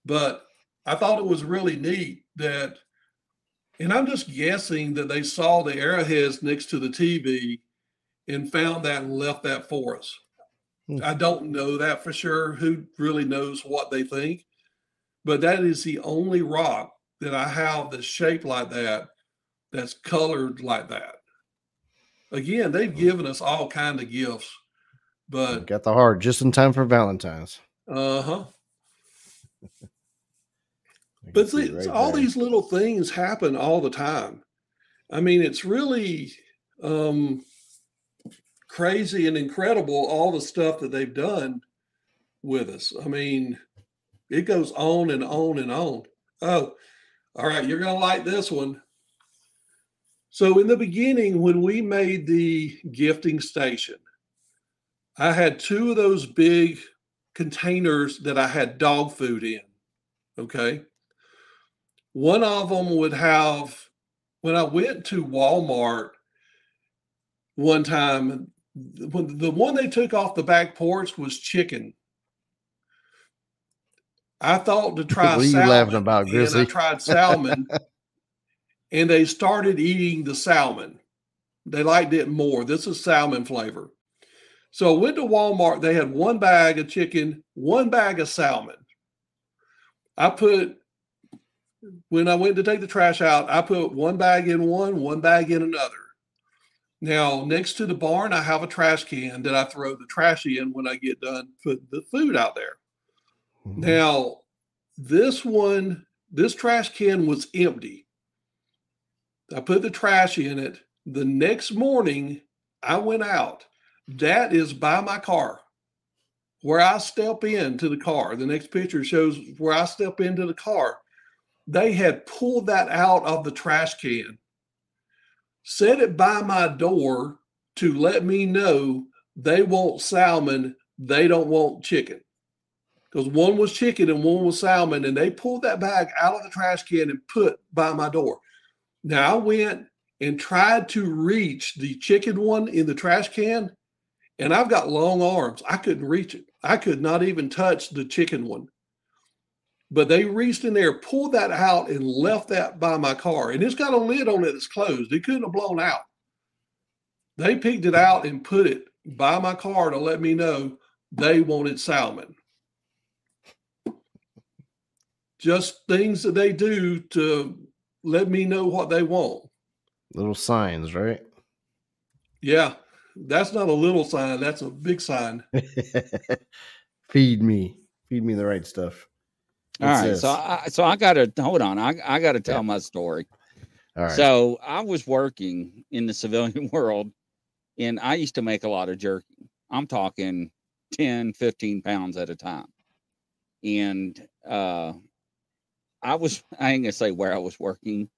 But I thought it was really neat that and I'm just guessing that they saw the arrowheads next to the TV and found that and left that for us. Hmm. I don't know that for sure. Who really knows what they think? But that is the only rock that I have that's shaped like that, that's colored like that. Again, they've given us all kind of gifts, but got the heart just in time for Valentine's. <laughs> uh huh. But see see, right all there. these little things happen all the time. I mean, it's really um, crazy and incredible all the stuff that they've done with us. I mean, it goes on and on and on. Oh, all right, you're going to like this one. So, in the beginning, when we made the gifting station, I had two of those big containers that I had dog food in. Okay. One of them would have, when I went to Walmart one time, the one they took off the back porch was chicken. I thought to try What salmon, laughing about, and I tried salmon, <laughs> and they started eating the salmon. They liked it more. This is salmon flavor. So I went to Walmart. They had one bag of chicken, one bag of salmon. I put when I went to take the trash out, I put one bag in one, one bag in another. Now, next to the barn, I have a trash can that I throw the trash in when I get done putting the food out there. Mhm. Now, this one, this trash can was empty. I put the trash in it. The next morning, I went out. That is by my car. Where I step into the car. The next picture shows where I step into the car. they had pulled that out of the trash can, set it by my door to let me know they want salmon, they don't want chicken. Because one was chicken and one was salmon, and they pulled that bag out of the trash can and put by my door. Now I went and tried to reach the chicken one in the trash can, and I've got long arms. I couldn't reach it. I could not even touch the chicken one. But they reached in there, pulled that out, and left that by my car. And it's got a lid on it that's closed. It couldn't have blown out. They picked it out and put it by my car to let me know they wanted salmon. Just things that they do to let me know what they want. Little signs, right? Yeah, that's not a little sign. That's a big sign. <laughs> Feed me. Feed me the right stuff. All What's right, this? so I, so I gotta hold on. I I gotta tell Yeah. my story. All right. So I was working in the civilian <laughs> world and I used to make a lot of jerky. I'm talking 10, 15 pounds at a time. And uh I was <laughs> I ain't gonna say where I was working,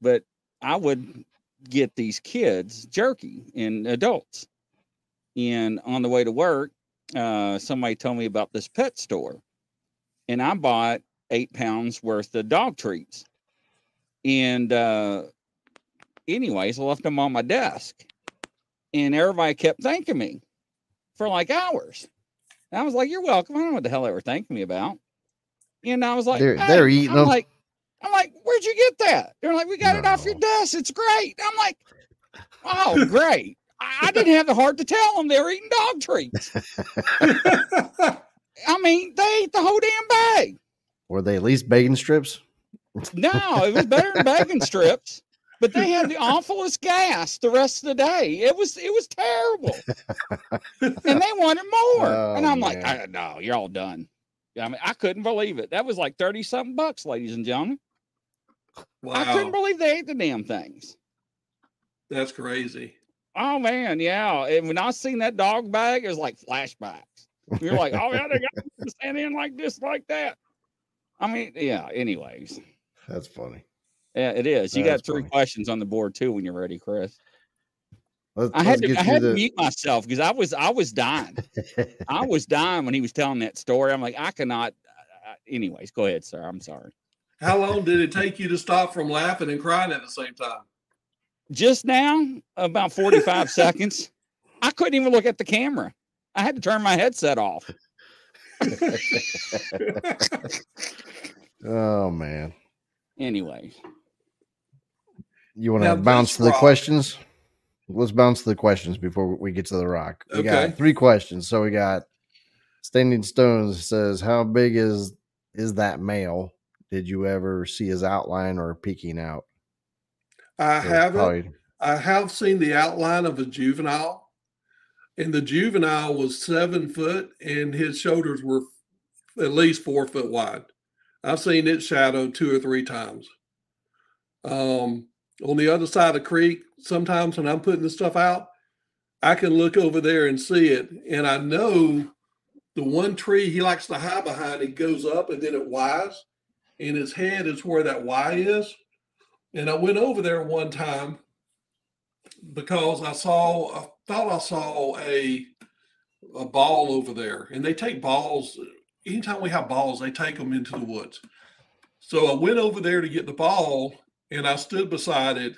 but I would get these kids jerky and adults. And on the way to work, uh somebody told me about this pet store. And I bought eight pounds worth of dog treats. And uh anyways, I left them on my desk. And everybody kept thanking me for like hours. And I was like, You're welcome. I don't know what the hell they were thanking me about. And I was like, They're- "Hey," they're eating I'm them. like, I'm like, Where'd you get that? They're like, We got it off your desk. It's great. I'm like, Oh, <laughs> great. I didn't have the heart to tell them they were eating dog treats. I mean, they ate the whole damn bag. Were they at least bacon strips? No, it was better than bacon strips. But they had the awfulest gas the rest of the day. It was it was terrible, and they wanted more. and Oh, I'm like, man. I, no, you're all done. I mean, I couldn't believe it. That was like thirty something bucks, ladies and gentlemen. Wow. I couldn't believe they ate the damn things. that's crazy. Oh man, yeah. And when I seen that dog bag, it was like flashbacks. You're like, oh yeah, they got <laughs> to stand in like this, like that. I mean, yeah. Anyways, That's funny. yeah, it is. You That's got three funny. questions on the board too when you're ready, Chris. Let's, I had to I had you to mute myself because I was I was dying. I <laughs> was dying when he was telling that story. I'm like, I cannot. Uh, anyways, go ahead, sir. I'm sorry. How long did it take you to stop from laughing and crying at the same time? Just now, about 45 <laughs> seconds, I couldn't even look at the camera. I had to turn my headset off. <laughs> oh man. Anyways, You want to bounce to the rock- questions? Let's bounce to the questions before we get to the rock. We Okay. got three questions. So we got Standing Stones says, "How big is is that male? Did you ever see his outline or peeking out?" I So haven't. probably- I have seen the outline of a juvenile, and the juvenile was seven foot, and his shoulders were at least four foot wide. I've seen it shadowed two or three times. Um, on the other side of the creek, sometimes when I'm putting the stuff out, I can look over there and see it, and I know the one tree he likes to hide behind. It goes up and then it Ys, and his head is where that Y is. And I went over there one time because I saw I thought I saw a a ball over there, and they take balls anytime we have balls, they take them into the woods. So I went over there to get the ball, and I stood beside it,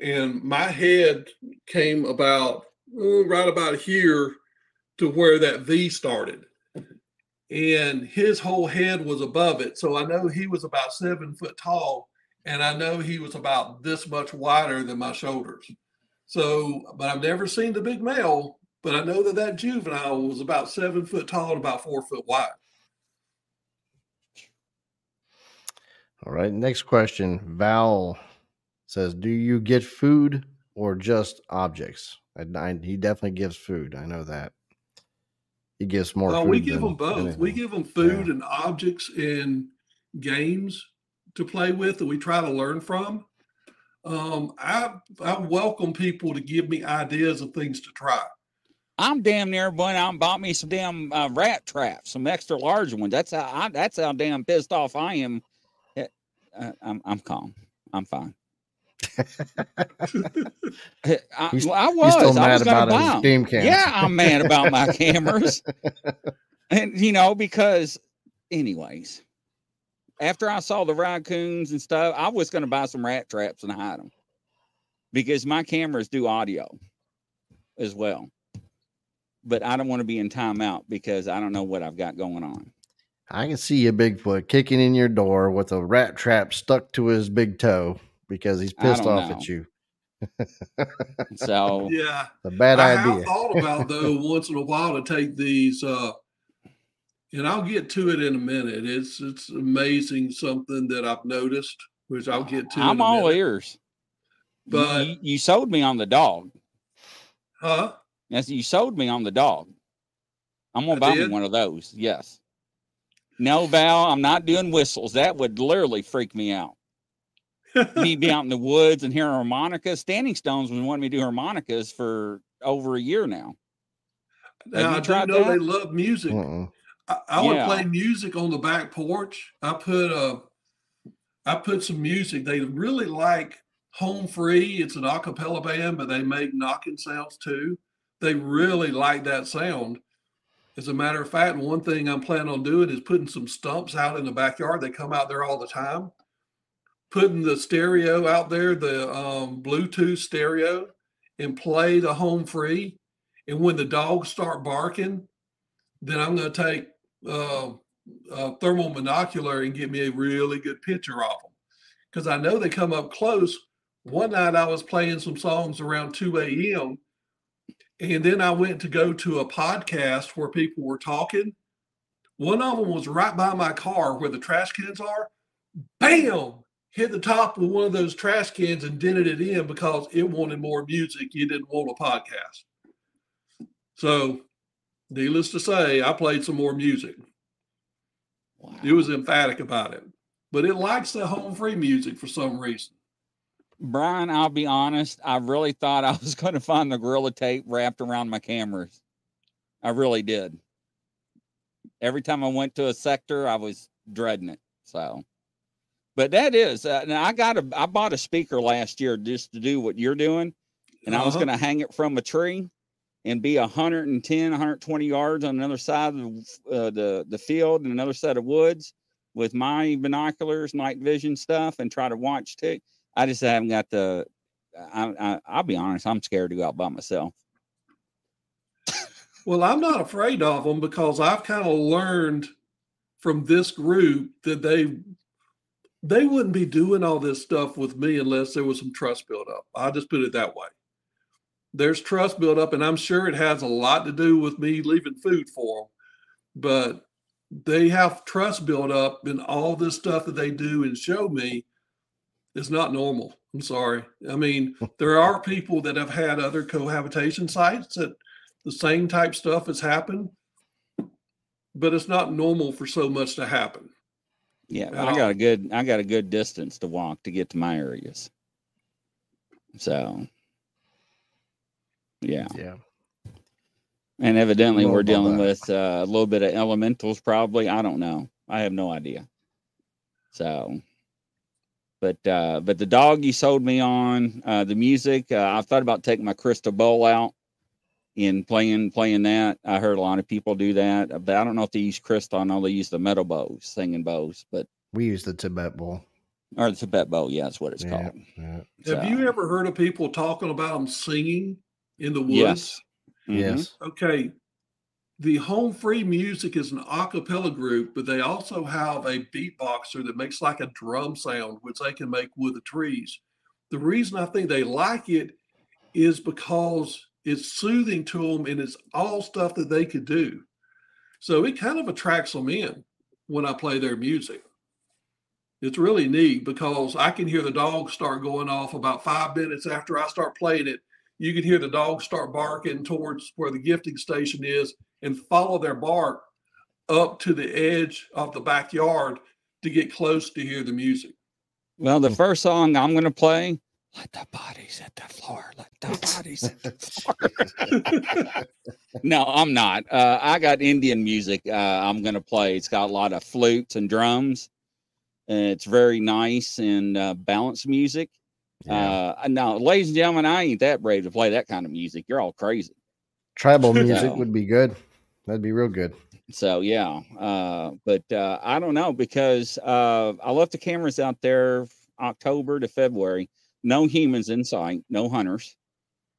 and my head came about right about here to where that V started. And his whole head was above it. So I know he was about seven foot tall and I know he was about this much wider than my shoulders. So, but I've never seen the big male, but I know that that juvenile was about seven foot tall and about four foot wide. All right. Next question. Val says, "Do you get food or just objects?" I, I- he definitely gives food. I know that. He gives more. Food we give than them both. We give them food and objects and games to play with that we try to learn from. Um, I I welcome people to give me ideas of things to try. I'm damn near went out and bought me some damn uh, rat traps, some extra large ones. That's how I, that's how damn pissed off I am. Eh, uh, I'm I'm calm. I'm fine. <laughs> I, well, I was. still I mad was about buy his game cam. Yeah, I'm mad about my <laughs> cameras. and you know, because anyways, after I saw the raccoons and stuff, I was gonna buy some rat traps and hide them. Because my cameras do audio as well. But I don't want to be in timeout because I don't know what I've got going on. I can see a Bigfoot kicking in your door with a rat trap stuck to his big toe because he's pissed off know. at you. So <laughs> Yeah. A bad I idea. have thought about though <laughs> once in a while to take these uh and I'll get to it in a minute. It's it's amazing something that I've noticed, which I'll get to. I'm a all minute. ears. You- But- you, you sold me on the dog. Huh? Yes, you sold me on the dog. I'm gonna I buy me one of those. Yes. No, Val, I'm not doing whistles. That would literally freak me out. Me be out in the woods and hear harmonicas. Standing Stones was wanting me to do harmonicas for over a year now. now I do tried know they love music. Mm-mm. I, I would play music on the back porch. I put uh I put some music. They really like Home Free. It's an a cappella band, but they make knocking sounds too. They really like that sound. As a matter of fact, one thing I'm planning on doing is putting some stumps out in the backyard. They come out there all the time. Putting the stereo out there, the um, Bluetooth stereo, and play the Home Free. And when the dogs start barking, then I'm going to take uh, a thermal monocular and get me a really good picture of them because I know they come up close. One night I was playing some songs around 2 a.m. And then I went to go to a podcast where people were talking. One of them was right by my car where the trash cans are. Bam! Hit the top of one of those trash cans and dented it in because it wanted more music. You didn't want a podcast. So, needless to say, I played some more music. Wow. It was emphatic about it, but it likes the Home Free music for some reason. Brian, I'll be honest. I really thought <laughs> I was going to find the gorilla tape wrapped around my cameras. I really did. Every time I went to a sector, I was dreading it. So, but that is, uh, now I got a, I bought a speaker last year just to do what you're doing, and I was Uh-huh. going to hang it from a tree and be 110, 120 yards on another side of uh, the the field and another set of woods with my binoculars, night vision stuff, and try to watch too. I just haven't got the. I, I I'll be honest. I'm scared to go out by myself. Well, I'm not afraid of them because I've kind of learned from this group that they they wouldn't be doing all this stuff with me unless there was some trust built up. I'll just put it that way. There's trust built up, and I'm sure it has a lot to do with me leaving food for them. But they have trust built up, in all this stuff that they do and show me is not normal. I'm sorry. I mean, <laughs> there are people that have had other cohabitation sites that the same type stuff has happened, but it's not normal for so much to happen. Yeah, At I got a good. I got a good distance to walk to get to my areas. So, yeah, Yeah. and evidently we're dealing that. with uh, a little bit of elementals. Probably, I don't know. I have no idea. So, but uh, but the dog you sold me on uh, the music. Uh, I thought about taking my crystal bowl out and playing playing that. I heard a lot of people do that, but I don't know if they use crystal. I know they use the metal bows, singing bows, but We use the Tibet bowl. or the Tibet bow. Yeah, that's what it's Yeah, called. yeah. Have you ever heard of people talking about them singing in the woods? Yes. Mhm. Yes. Okay. The Home Free music is an a cappella group, but they also have a beatboxer that makes like a drum sound, which they can make with the trees. The reason I think they like it is because it's soothing to them and it's all stuff that they could do. So it kind of attracts them in when I play their music. It's really neat because I can hear the dogs start going off about five minutes after I start playing it you can hear the dogs start barking towards where the gifting station is and follow their bark up to the edge of the backyard to get close to hear the music. Well, the first song I'm going to play, Let the Bodies Hit the Floor. Let the <laughs> Bodies Hit the Floor. <laughs> no, I'm not. Uh, I got Indian music uh, I'm going to play. It's got a lot of flutes and drums. And It's very nice and uh, balanced music. Yeah. Uh, now, ladies and gentlemen, I ain't that brave to play that kind of music. You're all crazy. Tribal <laughs> music So- would be good. That'd be real good. So yeah, uh, but uh, I don't know because uh, I left the cameras out there October to February. No humans in sight, no hunters.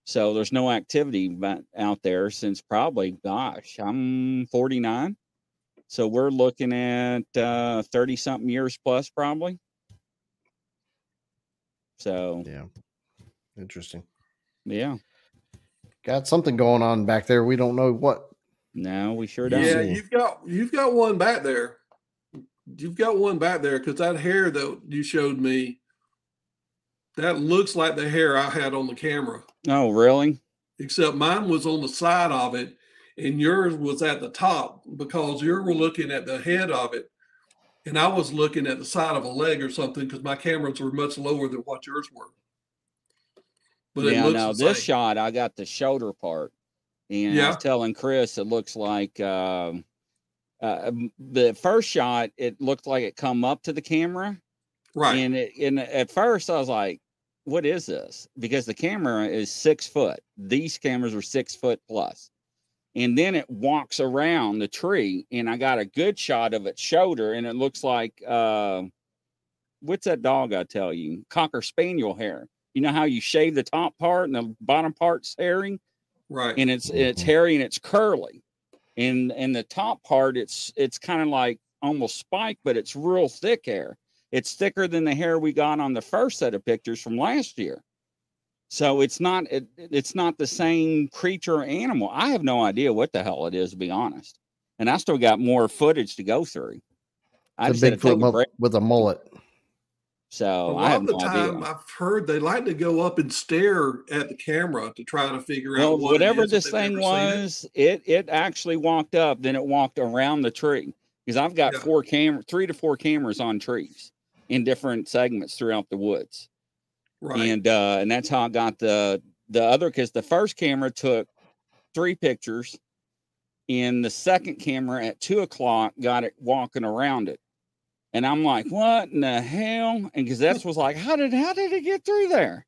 So there's no activity out there since probably, gosh, I'm 49. So we're looking at 30 something years plus probably. So Yeah. Interesting. yeah, Got something going on back there. We don't know what. No, we sure don't. Yeah, you've got you've got one back there. You've got one back there because that hair that you showed me, that looks like the hair I had on the camera. Oh, really? Except mine was on the side of it, and yours was at the top because you were looking at the head of it, and I was looking at the side of a leg or something because my cameras were much lower than what yours were. But yeah, now this shot, I got the shoulder part, and I was telling Chris it looks like um, uh, um, the first shot. It looked like it come up to the camera, right. and it, and at first I was like, "What is this?" Because the camera is six foot. These cameras are six foot plus, and then it walks around the tree, and I got a good shot of its shoulder, and it looks like uh, what's that dog I tell you? Cocker spaniel hair. You know how you shave the top part and the bottom part's hairy, right. and it's it's hairy and it's curly, and and the top part it's it's kind of like almost spiked, but it's real thick hair. It's thicker than the hair we got on the first set of pictures from last year. So it's not it, it's not the same creature or animal. I have no idea what the hell it is to be honest, and I still got more footage to go through. I It's just a had to take Bigfoot a with a mullet. So a I lot have of the no time, idea. I've heard they like to go up and stare at the camera to try to figure Well, out what whatever is this thing seen it. was, it. it actually walked up, then it walked around the tree because I've got Yeah. four camera, three to four cameras on trees in different segments throughout the woods, Right. and uh, and that's how I got the the other because the first camera took three pictures, and the second camera at two o'clock got it walking around it, and I'm like, what in the hell? And because that was like, how did how did it get through there?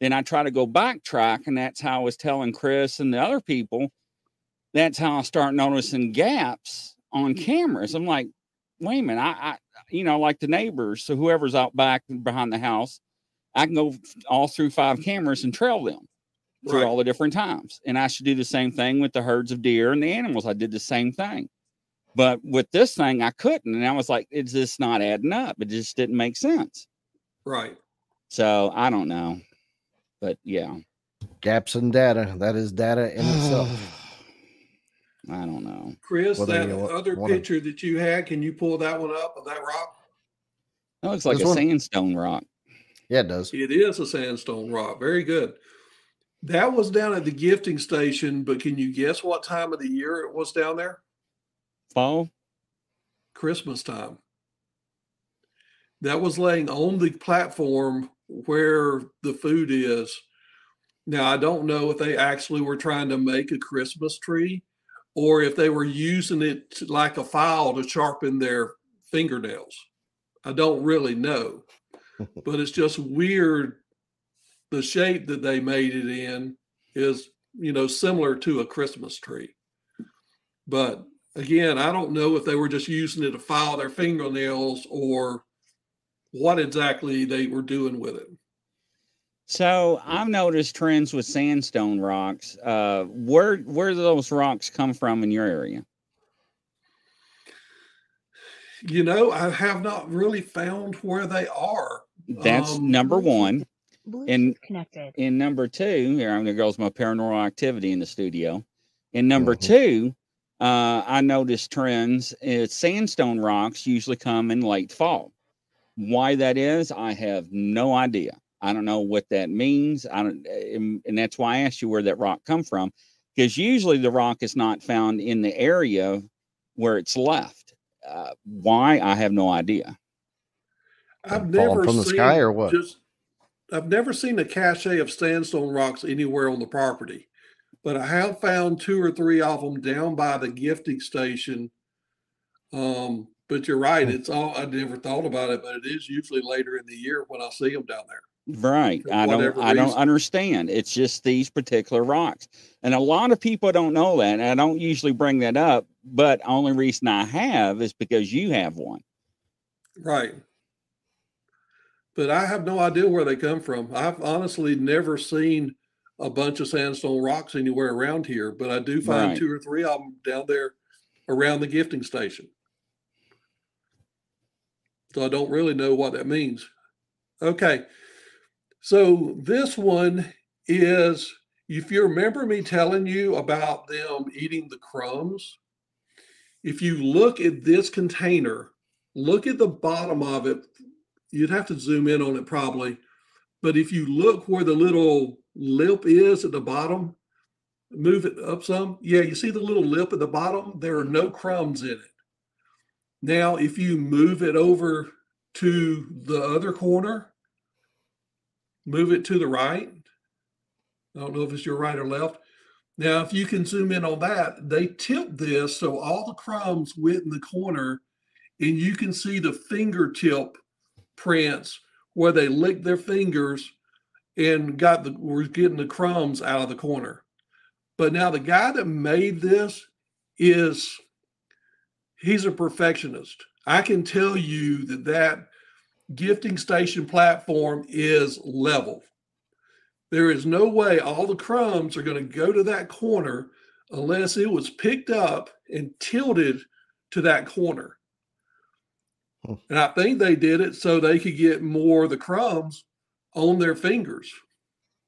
Then I try to go backtrack, and that's how I was telling Chris and the other people. That's how I start noticing gaps on mm-hmm. cameras. I'm like, wait a minute, I, I you know, like the neighbors, so whoever's out back behind the house, I can go all through five cameras and trail them through Right. all the different times. And I should do the same thing with the herds of deer and the animals. I did the same thing. But with this thing, I couldn't. And I was like, it's just not adding up. It just didn't make sense. right. So I don't know. But yeah. Gaps in data. That is data in itself. <sighs> I don't know. Chris, Whether that other wanna- picture that you had, can you pull that one up of that rock? That looks like This a one? sandstone rock. Yeah, it does. It is a sandstone rock. Very good. That was down at the gifting station, but can you guess what time of the year it was down there? Fall? Christmas time. That was laying on the platform where the food is. Now, I don't know if they actually were trying to make a Christmas tree or if they were using it like a file to sharpen their fingernails. I don't really know, <laughs> but it's just weird. The shape that they made it in is, you know, similar to a Christmas tree. But again, I don't know if they were just using it to file their fingernails or what exactly they were doing with it. So I've noticed trends with sandstone rocks. Uh, where where do those rocks come from in your area? You know, I have not really found where they are. That's Um, number one. Bluetooth And- connected. And number two, here I'm gonna go with my paranormal activity in the studio. And number Mhm. two, uh, I noticed trends. Is sandstone rocks usually come in late fall. Why that is, I have no idea. I don't know what that means. I don't, and, and that's why I asked you where that rock come from, because usually the rock is not found in the area where it's left. Uh, why I have no idea. I've Falling never from the seen sky or what? Just, I've never seen a cache of sandstone rocks anywhere on the property, but I have found two or three of them down by the gifting station. Um, But you're right. It's all I never thought about it, but it is usually later in the year when I see them down there. Right. I don't whatever I don't understand. It's just these particular rocks. And a lot of people don't know that. And I don't usually bring that up, but only reason I have is because you have one. Right. But I have no idea where they come from. I've honestly never seen a bunch of sandstone rocks anywhere around here, but I do find Right. two or three of them down there around the gifting station. So I don't really know what that means. Okay. So this one is if you remember me telling you about them eating the crumbs, if you look at this container, look at the bottom of it. You'd have to zoom in on it probably. But if you look where the little lip is at the bottom, move it up some. Yeah, you see the little lip at the bottom? There are no crumbs in it. Now, if you move it over to the other corner, move it to the right. I don't know if it's your right or left. Now, if you can zoom in on that, they tipped this so all the crumbs went in the corner, and you can see the fingertip prints where they licked their fingers and got the were getting the crumbs out of the corner. But now the guy that made this is he's a perfectionist. I can tell you that that gifting station platform is level. There is no way all the crumbs are going to go to that corner unless it was picked up and tilted to that corner. And I think they did it so they could get more of the crumbs on their fingers.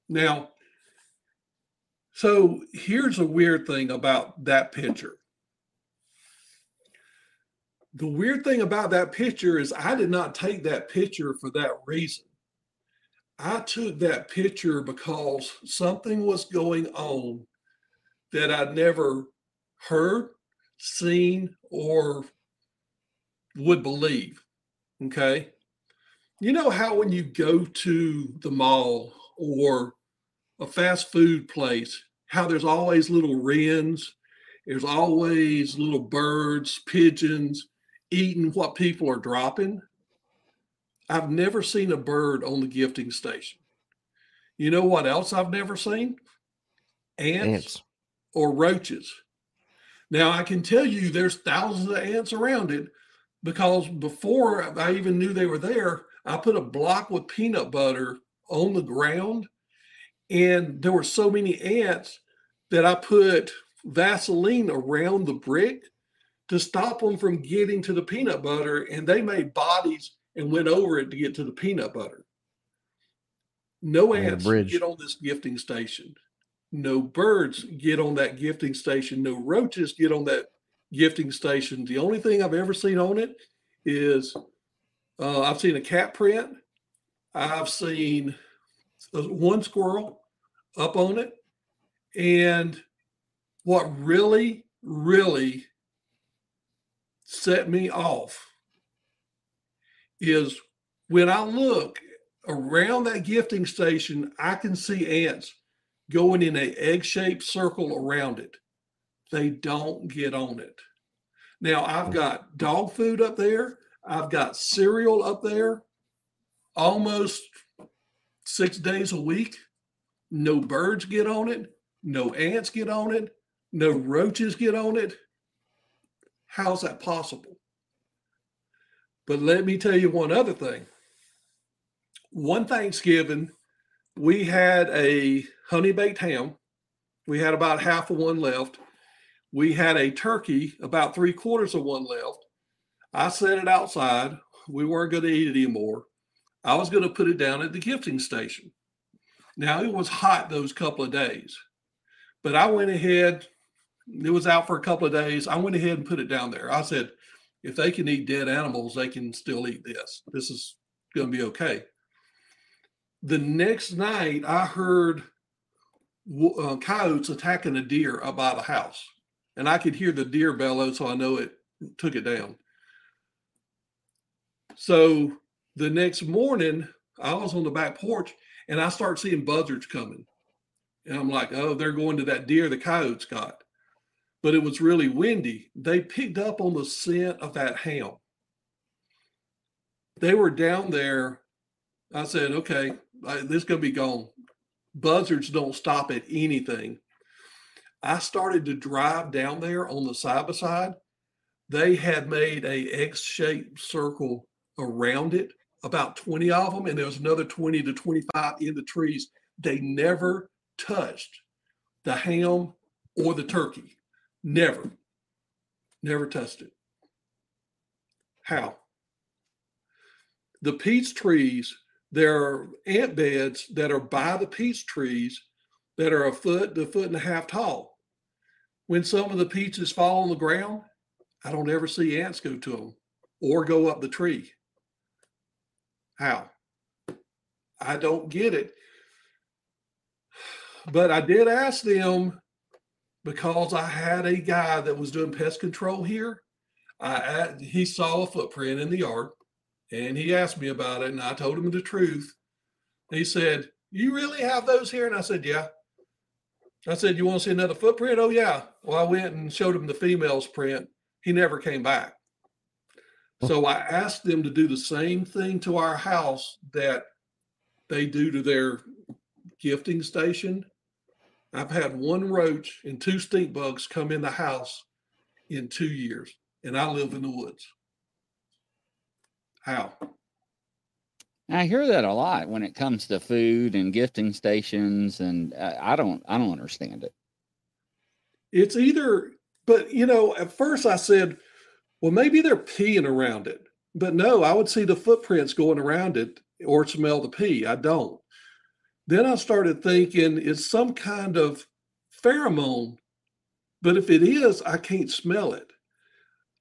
Now, so here's a weird thing about that picture. The weird thing about that picture is I did not take that picture for that reason. I took that picture because something was going on that I'd never heard, seen, or would believe. Okay. You know how when you go to the mall or a fast food place, how there's always little wrens, there's always little birds, pigeons eating what people are dropping. I've never seen a bird on the gifting station. You know what else I've never seen? Ants, Ants. or roaches. Now I can tell you there's thousands of ants around it because before I even knew they were there, I put a block with peanut butter on the ground and there were so many ants that I put Vaseline around the brick to stop them from getting to the peanut butter and they made bodies and went over it to get to the peanut butter. No ants get on this gifting station. No birds get on that gifting station. No roaches get on that gifting station. The only thing I've ever seen on it is uh, I've seen a cat print. I've seen one squirrel up on it. And what really, really set me off is when I look around that gifting station, I can see ants going in a egg-shaped circle around it. They don't get on it. Now I've hmm. got dog food up there. I've got cereal up there almost six days a week. No birds get on it. No ants get on it. No roaches get on it. How's that possible? But let me tell you one other thing. One Thanksgiving, we had a honey baked ham. We had about half of one left. We had a turkey, about three quarters of one left. I set it outside. We weren't going to eat it anymore. I was going to put it down at the gifting station. Now it was hot those couple of days, but I went ahead. It was out for a couple of days. I went ahead and put it down there. I said, if they can eat dead animals, they can still eat this. This is going to be okay. The next night, I heard uh, coyotes attacking a deer up by the house, and I could hear the deer bellow, so I know it took it down. So the next morning, I was on the back porch and I start seeing buzzards coming. And I'm like, oh, they're going to that deer the coyotes got. But it was really windy. They picked up on the scent of that ham. they were down there. I said, okay, this is going to be gone. Buzzards don't stop at anything. I started to drive down there on the side by side. They had made a X-shaped circle around it, about 20 of them, and there was another 20 to 25 in the trees. They never touched the ham or the turkey. Never. Never touched it. How? The peach trees, there are ant beds that are by the peach trees that are a foot to a foot and a half tall. When some of the peaches fall on the ground, I don't ever see ants go to them or go up the tree. How? I don't get it. But I did ask them because I had a guy that was doing pest control here. I he saw a footprint in the yard and he asked me about it and I told him the truth. He said, "You really have those here?" And I said, "Yeah." I said, "You want to see another footprint?" Oh yeah. Well, I went and showed him the female's print. He never came back. So I asked them to do the same thing to our house that they do to their gifting station. I've had one roach and two stink bugs come in the house in two years, and I live in the woods. How? I hear that a lot when it comes to food and gifting stations, and I don't, I don't understand it. It's either, but you know, at first I said, well, maybe they're peeing around it, but no, I would see the footprints going around it or smell the pee. I don't. Then I started thinking it's some kind of pheromone, but if it is, I can't smell it.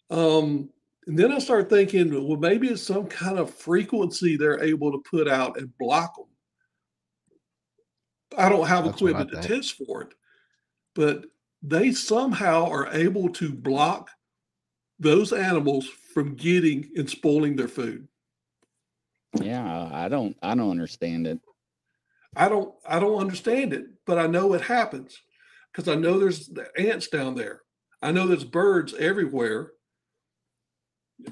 Um, and then I start thinking, well, maybe it's some kind of frequency they're able to put out and block them. I don't have That's equipment to what I think. test for it, but they somehow are able to block those animals from getting and spoiling their food. Yeah, I don't, I don't understand it. I don't I don't understand it, but I know it happens because I know there's the ants down there. I know there's birds everywhere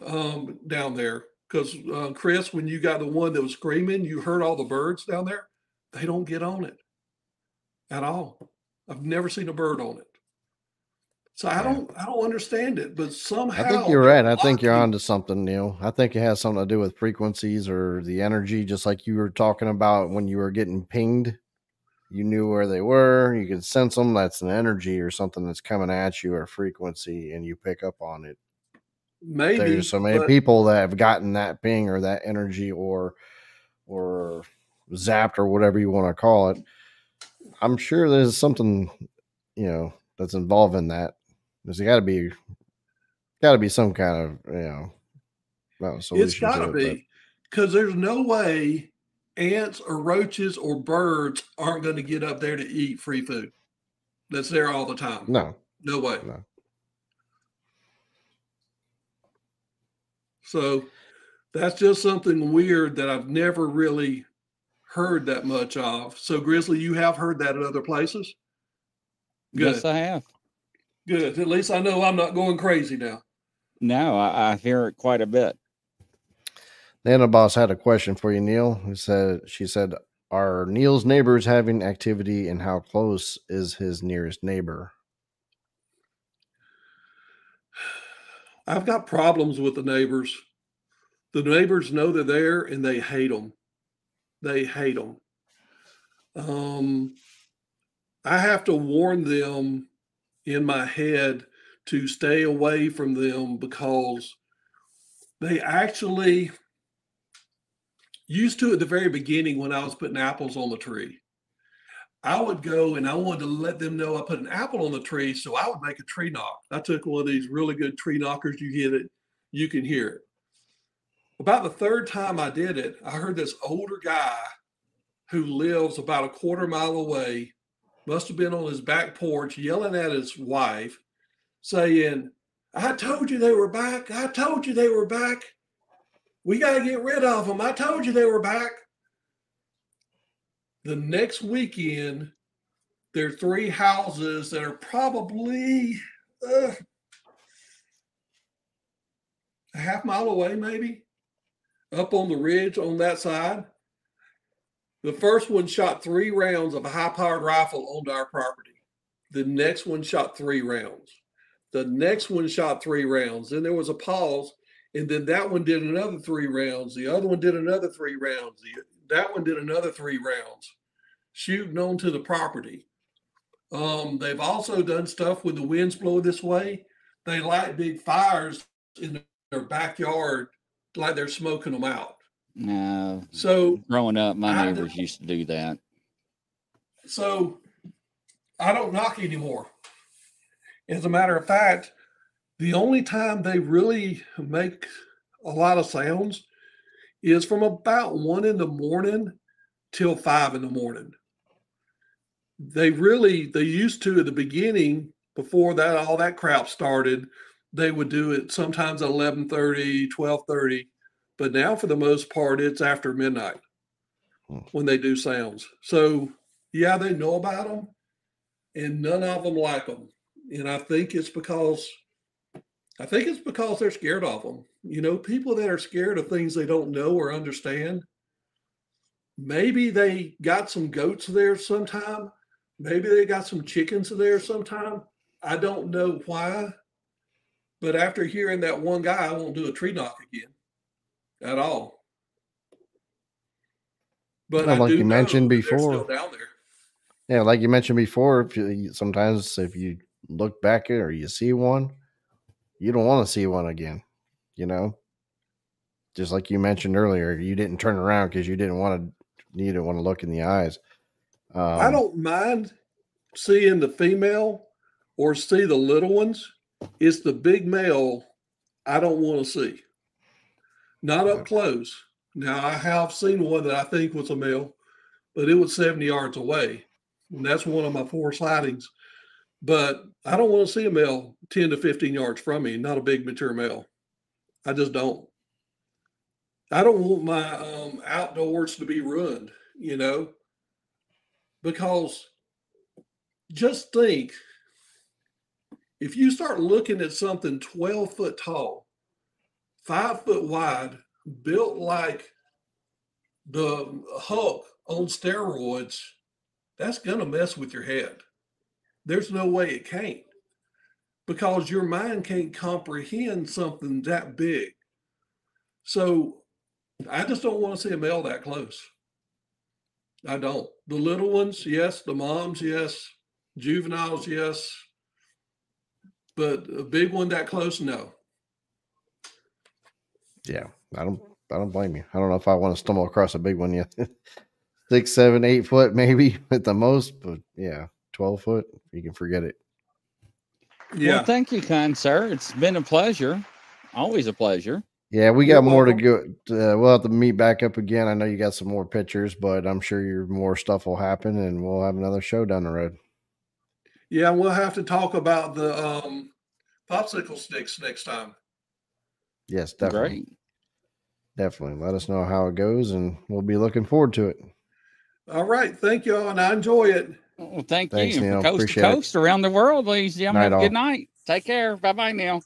um, down there. Because uh, Chris, when you got the one that was screaming, you heard all the birds down there. They don't get on it at all. I've never seen a bird on it. So I don't I don't understand it, but somehow I think you're right. I think you're onto something, Neal. I think it has something to do with frequencies or the energy, just like you were talking about when you were getting pinged. You knew where they were. You could sense them. That's an energy or something that's coming at you or frequency, and you pick up on it. Maybe There's so many but- people that have gotten that ping or that energy or or zapped or whatever you want to call it. I'm sure there's something, you know, that's involved in that. There's got to be, got to be some kind of, you know, well, It's got to be because there's no way ants or roaches or birds aren't going to get up there to eat free food that's there all the time. No, No way. no. So that's just something weird that I've never really heard that much of. So, Grizzly, you have heard that at other places? Good. Yes, I have. Good. At least I know I'm not going crazy now. No, I, I hear it quite a bit. Nana Boss had a question for you, Neal. Who said she said, "Are Neal's neighbors having activity, and how close is his nearest neighbor?" I've got problems with the neighbors. The neighbors know they're there and they hate them. They hate them. Um, I have to warn them in my head to stay away from them because they actually used to at the very beginning when I was putting apples on the tree. I would go and I wanted to let them know I put an apple on the tree, so I would make a tree knock. I took one of these really good tree knockers. You hit it, you can hear it. About the third time I did it, I heard this older guy who lives about a quarter mile away, must have been on his back porch yelling at his wife, saying, I told you they were back. I told you they were back. We got to get rid of them. I told you they were back. The next weekend, there are three houses that are probably uh, a half mile away, maybe. up on the ridge on that side. The first one shot three rounds of a high powered rifle onto our property. The next one shot three rounds. The next one shot three rounds. Then there was a pause, and then that one did another three rounds. The other one did another three rounds. That one did another three rounds, shooting onto the property. Um, they've also done stuff when the winds blow this way. They light big fires in their backyard, like they're smoking them out. No. So Growing up, my neighbors used to do that. So I don't knock anymore. As a matter of fact, the only time they really make a lot of sounds is from about one in the morning till five in the morning. They really, they used to at the beginning, before that all that crap started, they would do it sometimes at 11:30, 12:30, but now for the most part it's after midnight Hmm. when they do sounds. So yeah, they know about them, and none of them like them. And I think it's because I think it's because they're scared of them. You know, people that are scared of things they don't know or understand. Maybe they got some goats there sometime. Maybe they got some chickens there sometime. I don't know why. But after hearing that one guy, I won't do a tree knock again at all. But Well, I like you mentioned before. down there. Yeah, like you mentioned before, if you, sometimes if you look back or you see one, you don't want to see one again. You know, just like you mentioned earlier, you didn't turn around because you didn't want to. You didn't want to look in the eyes. Um, I don't mind seeing the female or see the little ones. It's the big male I don't want to see. Not up close. Now I have seen one that I think was a male, but it was 70 yards away. And that's one of my four sightings. But I don't want to see a male 10 to 15 yards from me, not a big mature male. I just don't. I don't want my um, outdoors to be ruined, you know, because just think if you start looking at something 12 foot tall, five foot wide, built like the Hulk on steroids, that's going to mess with your head. There's no way it can't because your mind can't comprehend something that big. So I just don't want to see a male that close. I don't. The little ones, yes. The moms, yes. Juveniles, yes. But a big one that close, no. Yeah, I don't. I don't blame you. I don't know if I want to stumble across a big one yet. <laughs> Six, seven, eight foot, maybe <laughs> at the most, but yeah, twelve foot. You can forget it. Well, thank you, kind sir. It's been a pleasure. Always a pleasure. Yeah, we You're got more to go. Uh, we'll have to meet back up again. I know you got some more pictures, but I'm sure your more stuff will happen, and we'll have another show down the road. Yeah, we'll have to talk about the um, popsicle sticks next time. Yes, definitely, Great. definitely. Let us know how it goes, and we'll be looking forward to it. All right. Thank you all, and I enjoy it. Well, thank Thanks, you. Neal. Coast to Appreciate it. coast around the world, ladies and gentlemen. Night Good all. night. Take care. Bye bye now.